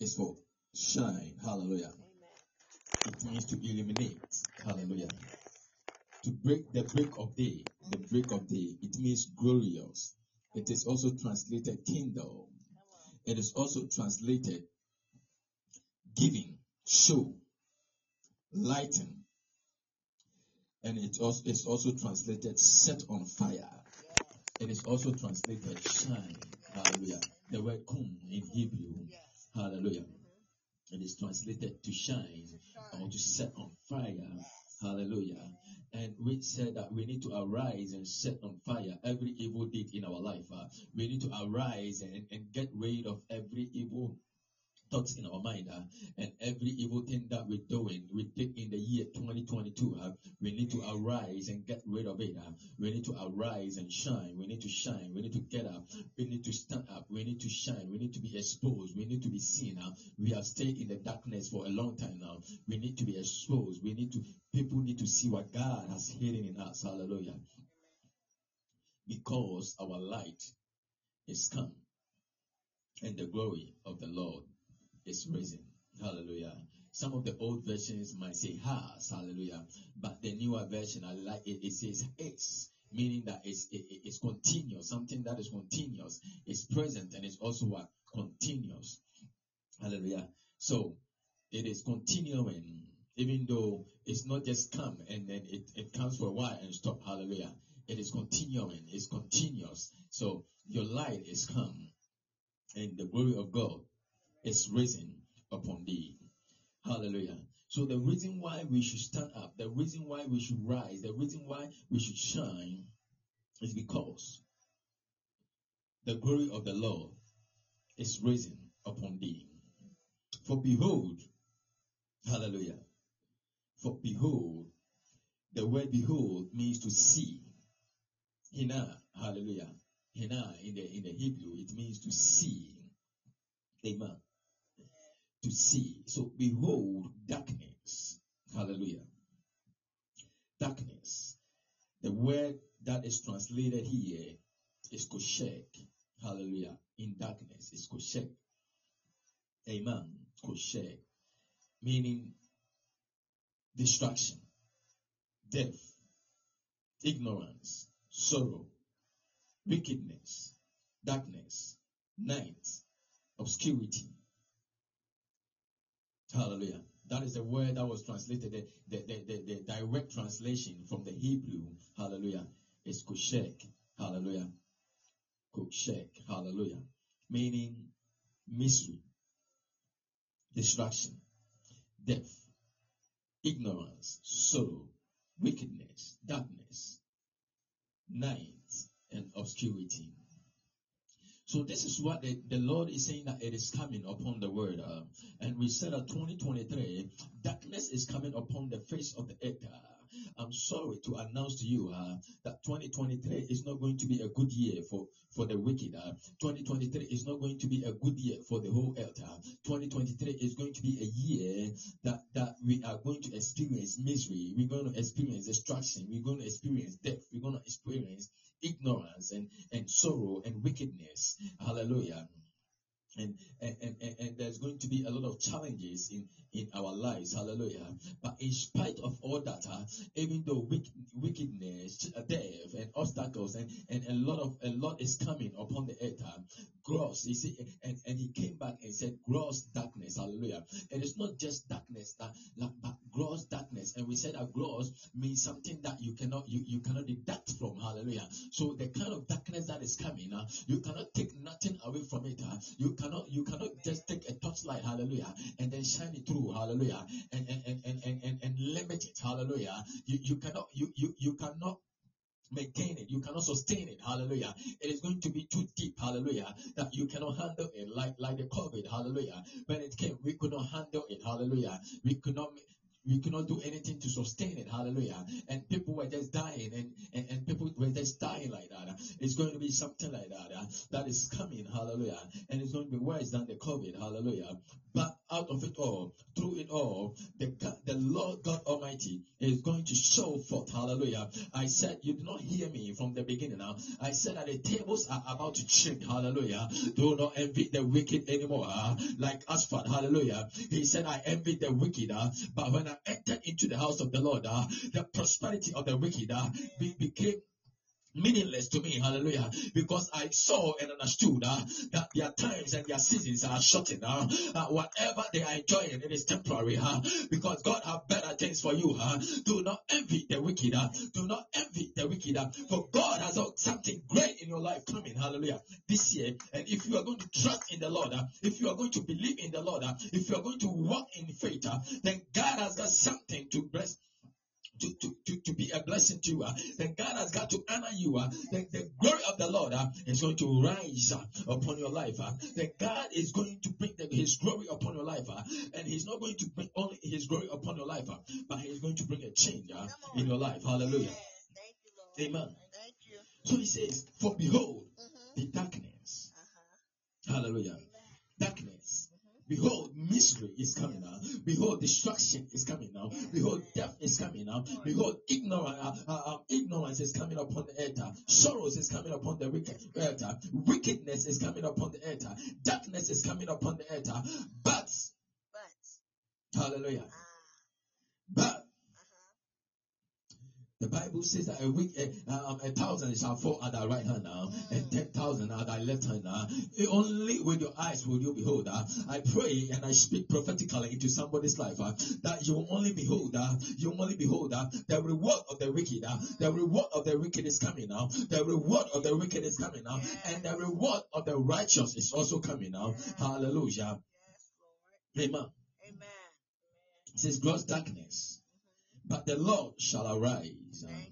is for shine. Hallelujah. Amen. It means to illuminate. Hallelujah. To break the break of day. The break of day. It means glorious. It is also translated kindle. It is also translated giving, show, lighten, and it also is also translated set on fire. It is also translated shine. Hallelujah. The word kum in Hebrew. Hallelujah. It is translated to shine or to set on fire. Hallelujah. And we said that we need to arise and set on fire every evil deed in our life. uh. we need to arise and, and get rid of every evil thoughts in our mind uh, and every evil thing that we're doing we did in the year 2022 uh, we need to rise and get rid of it. uh. We need to arise and shine. We need to shine. We need to get up. We need to stand up. We need to shine. We need to be exposed. We need to be seen. uh. We have stayed in the darkness for a long time now. We need to be exposed. We need to, people need to see what God has hidden in us. Hallelujah. Because our light is come and the glory of the Lord is risen. Hallelujah. Some of the old versions might say has, hallelujah. But the newer version, I like it, it says is, meaning that it's, it, it- it's continuous. Something that is continuous is present and it's also what? Continuous. Hallelujah. So it is continuing, even though it's not just come and then it, it comes for a while and stop. Hallelujah. It is continuing, it's continuous. So your light is come and the glory of God is risen upon thee. Hallelujah. So the reason why we should stand up, the reason why we should rise, the reason why we should shine is because the glory of the Lord is risen upon thee. For behold, hallelujah. For behold, the word behold means to see. Hina, hallelujah. Hina in the in the Hebrew, it means to see. Amen. To see. So behold darkness. Hallelujah. Darkness. The word that is translated here is koshek. Hallelujah. In darkness is koshek. Amen. Koshek. Meaning destruction, death, ignorance, sorrow, wickedness, darkness, night, obscurity. Hallelujah. That is the word that was translated. The, the, the, the, direct translation from the Hebrew, hallelujah, is koshek. Hallelujah. Koshek. Hallelujah. Meaning misery, destruction, death, ignorance, sorrow, wickedness, darkness, night, and obscurity. So this is what the, the Lord is saying that it is coming upon the world. uh, we said that 2023, darkness is coming upon the face of the earth. I'm sorry to announce to you uh, that 2023 is not going to be a good year for, for the wicked. Uh. 2023 is not going to be a good year for the whole earth. Uh. 2023 is going to be a year that, that we are going to experience misery. We're going to experience destruction. We're going to experience death. We're going to experience ignorance and, and sorrow and wickedness. Hallelujah. And, and, and, and- there's going to be a lot of challenges in, in our lives. Hallelujah. But in spite of all that, uh, even though wick, wickedness, uh, death, and obstacles, and, and a lot of a lot is coming upon the earth, uh, gross. You see, and, and he came back and said, gross darkness. Hallelujah. And It is not just darkness, that, but gross darkness. And we said that gross means something that you cannot you, you cannot deduct from. Hallelujah. So the kind of darkness that is coming, you cannot take nothing away from it. you cannot you cannot just take a torchlight, hallelujah, and then shine it through, hallelujah, and and and and and, and, and limit it, hallelujah. You you cannot you you you cannot maintain it. You cannot sustain it. Hallelujah. It is going to be too deep. Hallelujah. That you cannot handle it like, like the COVID. Hallelujah. When it came, we could not handle it. Hallelujah. We could not we could not do anything to sustain it. Hallelujah. And people were just dying and, and, and people were just dying like that. It's going to be something like that uh, that is coming. Hallelujah. And it's going to be worse than the COVID. Hallelujah. But out of it all, through it all, the, the Lord God Almighty is going to show forth. Hallelujah. I said, you did not hear me from the beginning now. I said that the tables are about to change. Hallelujah. Do not envy the wicked anymore. uh, like Asaph. Hallelujah. He said, I envy the wicked. but when I entered into the house of the Lord, the prosperity of the wicked uh, be- became meaninless to me, hallelujah, because I saw and understood uh, that their times and their seasons are shortened. Uh, uh, whatever they are enjoying, it is temporary, uh, because God have better things for you. Uh, do not envy the wicked. Uh, do not envy the wicked, uh, for God has something great in your life coming, hallelujah, this year. And if you are going to trust in the Lord, uh, if you are going to believe in the Lord, uh, if you are going to walk in faith, uh, then God has got something to bless to, to, to, to be a blessing to you, uh, then God has got to honor you. Uh, then the glory of the Lord uh, is going to rise uh, upon your life. Uh, then God is going to bring the, His glory upon your life, uh, and He's not going to bring only His glory upon your life, uh, but He's going to bring a change uh, in your life. Hallelujah. Thank you, Lord. Amen. Thank you. So He says, "For behold, Mm-hmm. the darkness." Uh-huh. Hallelujah. Amen. Darkness. Behold, misery is coming now. Behold, destruction is coming now. Behold, death is coming now. Behold, ignorance, uh, uh, uh, ignorance is coming upon the earth. Sorrows is coming upon the wicked earth. Wickedness is coming upon the earth. Darkness is coming upon the earth. But, But, hallelujah, ah, but. The Bible says that a week, a, um, a thousand shall fall at thy right hand now, and ten thousand at thy left hand now. Only with your eyes will you behold. Uh, I pray and I speak prophetically into somebody's life uh, that you will only behold. Uh, you will only behold uh, the reward of the wicked. Uh, the reward of the wicked is coming now. The reward of the wicked is coming now, and the reward of the righteous is also coming now. Hallelujah. Amen. Amen. It says gross darkness, but the Lord shall arise. Um,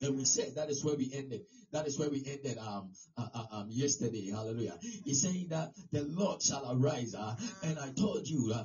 And we said that is where we ended. That is where we ended um, uh, uh, um yesterday. Hallelujah. He's saying that the Lord shall arise. Uh, and I told you uh,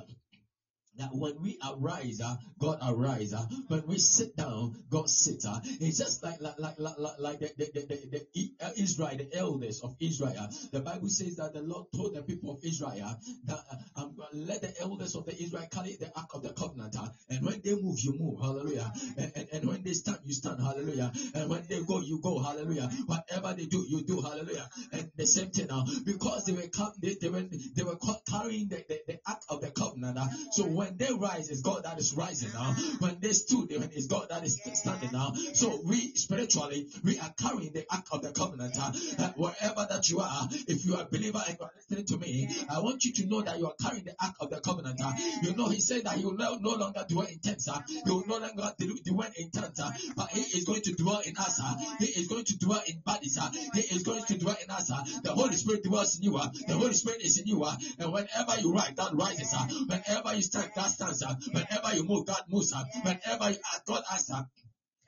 that when we arise, uh, God arise. Uh, when we sit down, God sits. Uh, it's just like like like like, like- the, the, the, the, Israel, the elders of Israel. The Bible says that the Lord told the people of Israel that uh, um, let the elders of the Israel carry the ark of the covenant. and when they move, you move. Hallelujah. And, and, and when they stand, you stand. Hallelujah. And when they go, you go. Hallelujah. Whatever they do, you do. Hallelujah. And the same thing now, because they were they, they were they were carrying the, the, the ark of the covenant. so when they rise, it's God that is rising now. When they stood, when it's God that is standing now. So we spiritually we are carrying the ark of the covenant. uh, wherever that you are, if you are a believer and you are listening to me, I want you to know that you are carrying the ark of the covenant. uh. you know, He said that He will no, no longer dwell in tents. uh. He will no longer dwell in tents, uh, but He is going to dwell in us. uh. He is going to dwell in bodies. uh. He is going to dwell in us. uh. The Holy Spirit dwells in you. uh. The Holy Spirit is in you. uh. And whenever you rise, God rises. uh. Whenever you stand, Uh. Whenever you move, God moves. uh. Whenever you ask, God asks.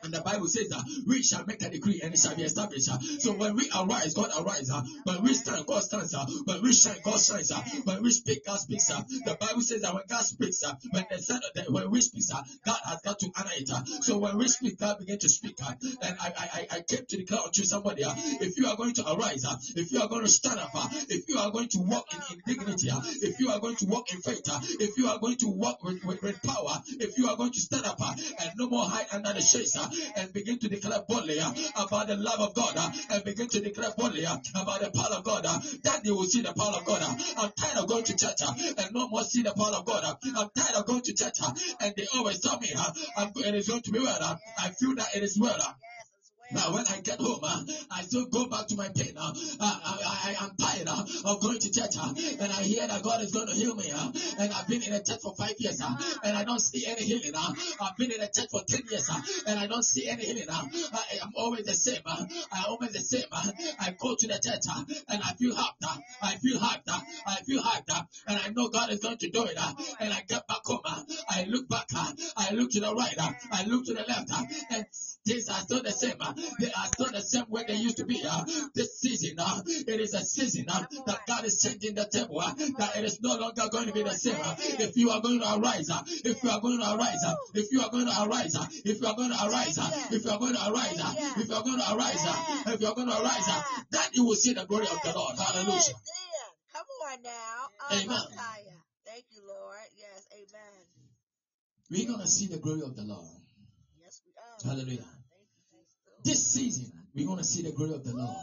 And the Bible says that we shall make a decree and it shall be established. So when we arise, God arises. When we stand, God stands. When we shine, God shines. When we speak, God speaks. The Bible says that when God speaks, when the son, the, when we speak, God has got to honor it. So when we speak, God begin to speak. And I, I, I- came to declare unto somebody, if you are going to arise, if you are going to stand up, if you are going to walk in, dignity, if you are going to walk in faith, if you are going to walk with, with, with power, if you are going to stand up and no more hide under the shades and begin to declare boldly uh, about the love of God uh, and begin to declare boldly uh, about the power of God, uh, that they will see the power of God. Uh, I'm tired of going to church uh, and no more see the power of God. I'm tired of going to church and they always tell me I'm, it is going to be well. I feel that it is well. uh. Yes, as well. Now, when I get home, uh, I still go back to my pain. Uh, I, I, I am tired uh, of going to church, uh, and I hear that God is going to heal me. Uh, and I've been in a church for five years, uh, and I don't see any healing. Uh, I've been in a church for ten years, uh, and I don't see any healing. Uh, I am always the same. Uh, I'm always the same. Uh, I go to the church, uh, and I feel hyped. Uh, I feel hyped. Uh, I feel hyped. Uh, and I know God is going to do it. Uh, and I get back home. Uh, I look back. Uh, I look to the right. Uh, I look to the left. Uh, and things are still the same. Uh, they are still the same way they used to be. Uh, this season, uh, it is a season uh, that God is changing the table. Uh, that it is no longer going to be the same. Uh, if you are going to arise, if you are going to arise, if you are going to arise, if you are going to arise, if you are going to arise, if you are going to arise, if you are going to arise, then you will see the glory of the Lord. Hallelujah. Come on now. Oh, Amen. Thank you, Lord. Yes, amen. We're going to see the glory of the Lord. Yes, we are. Hallelujah. Thank you, Jesus. This season, we're going to see the glory of the Lord.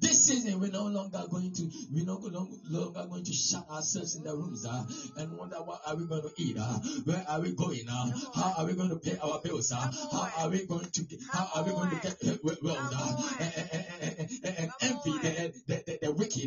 This season, we're no longer going to, we're no longer going to shut ourselves in the rooms uh, and wonder what are we going to eat, uh, where are we going, uh, how are we going to pay our bills, uh, how are we going to, get, how are we going to get uh, well, uh, and, and, and, and, and envy the, the,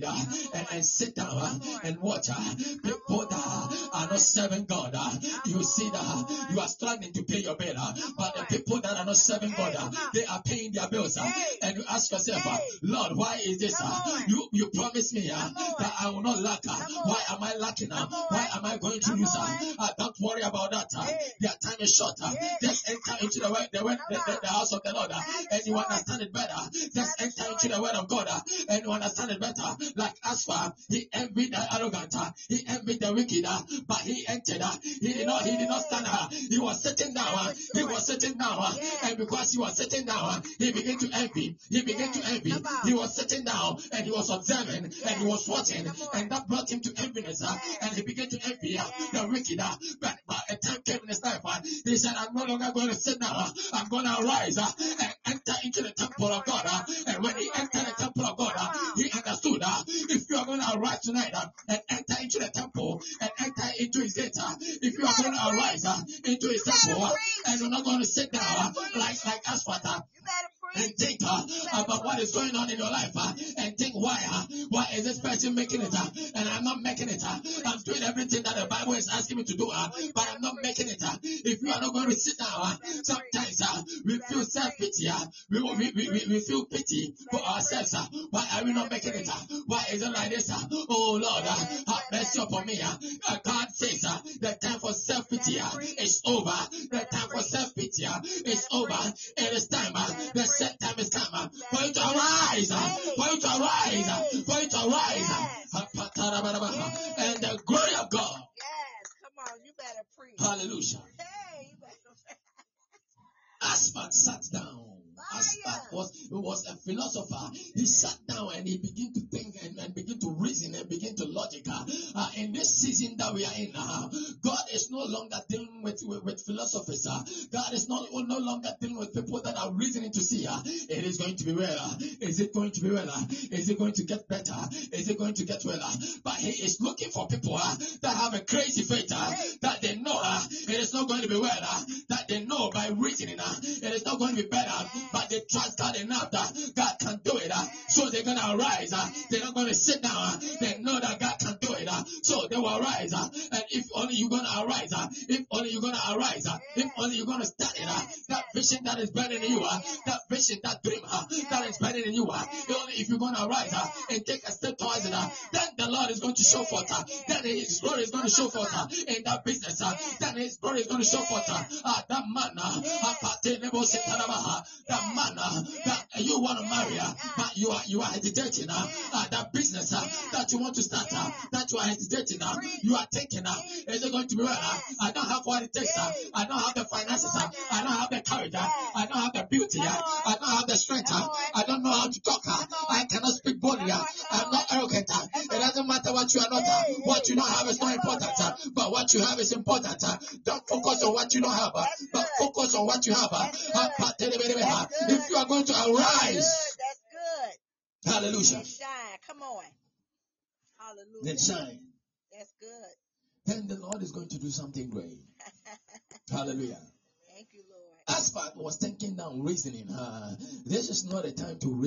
uh, and, and sit down uh, and watch uh, people that are not serving God, uh, you see that uh, you are struggling to pay your bill. uh, but the people that are not serving God, uh, they are paying their bills. uh, and you ask yourself, uh, Lord, why is this? Uh, you you promised me uh, that I will not lack. Uh, why am I lacking? Uh, why am I going to lose? Uh, uh, don't worry about that. Uh, their time is short. Uh, just enter into the, word, the, word, the, the, house of the Lord uh, and you understand it better. Just enter into the word of God uh, and you understand it better. Like Asaph, he envied the arrogant, he envied the wicked, but he entered. He did not. He did not stand. He was sitting down. He was sitting down, and because he was sitting down, he began to envy. He began to envy. He was sitting down and he was observing and he was watching, and that brought him to enviness. Uh, and he began to envy the wicked. But, but a time came in his life. He said, "I'm no longer going to sit down. I'm going to arise and enter into the temple of God." And when he entered the temple of God, he understood. Uh, if you are going to arise tonight uh, and enter into the temple and enter into his gate, uh, if you are going to arise uh, into his temple uh, and you're not going to sit down uh, like like Asaph. And think uh, about what is going on in your life uh, and think why uh, why is this person making it uh, and I'm not making it uh, I'm doing everything that the Bible is asking me to do uh, but I'm not making it if you are not going to sit down sometimes we feel self-pity uh, we, we, we, we, feel pity for ourselves why are we not making it why is it like this oh Lord have mercy upon me God says the time for self-pity uh, is over the time for self-pity uh, is over it is time the set time is uh, for you to arise uh, for you to arise uh, for you to arise and the glory of God. Yes, come on, you better preach. hallelujah. Hey, you better. Asaph sat down. Asaph was, was a philosopher. He sat down and he began to think and, and begin to reason and begin to logic. Uh, uh, in this season that we are in, uh, God is no longer dealing with, with, with philosophers. Uh, God is not, no longer dealing with people that are reasoning to see uh, it is going to be well. Uh, is it going to be well? Uh, is it going to get better? Is it going to get well? But He is looking for people that have a crazy faith that they know it is not going to be well. That they know by reasoning it is not going to be better. But they trust God enough that God can do it. So they're going to arise. Uh, they're not going to sit down. They know that God can do it. So they will arise. Uh, and if only you're going to arise. If only you're going to arise. If only you're going to start it. That vision that is burning in you. That vision, that dream that is burning in you. Only if you're going to arise and take a step towards it. Then the Lord is going to show forth. Then His glory is going to show forth in that business. Then His glory is going to show forth. Uh, that man. Uh, uh, that man that you want to marry, but you are you are hesitating. Uh, that business uh, that you want to start, uh, that you are hesitating. Uh, you are taking. Uh, is it going to be well? Uh, I don't have what it takes. I don't have the finances. I don't have the courage. I don't have the beauty. I don't have the strength. I don't know how to talk. I cannot speak boldly. I'm not arrogant. It doesn't matter what you are not. What you don't have is not important. But what you have is important. Don't focus on what you don't have, but focus on what you have. If you are going to arise, good. That's good. hallelujah, And shine. Come on. Hallelujah. then shine. That's good. Then the Lord is going to do something great. Hallelujah. Thank you, Lord. Asaph was thinking down, reasoning. Uh, this is not a time to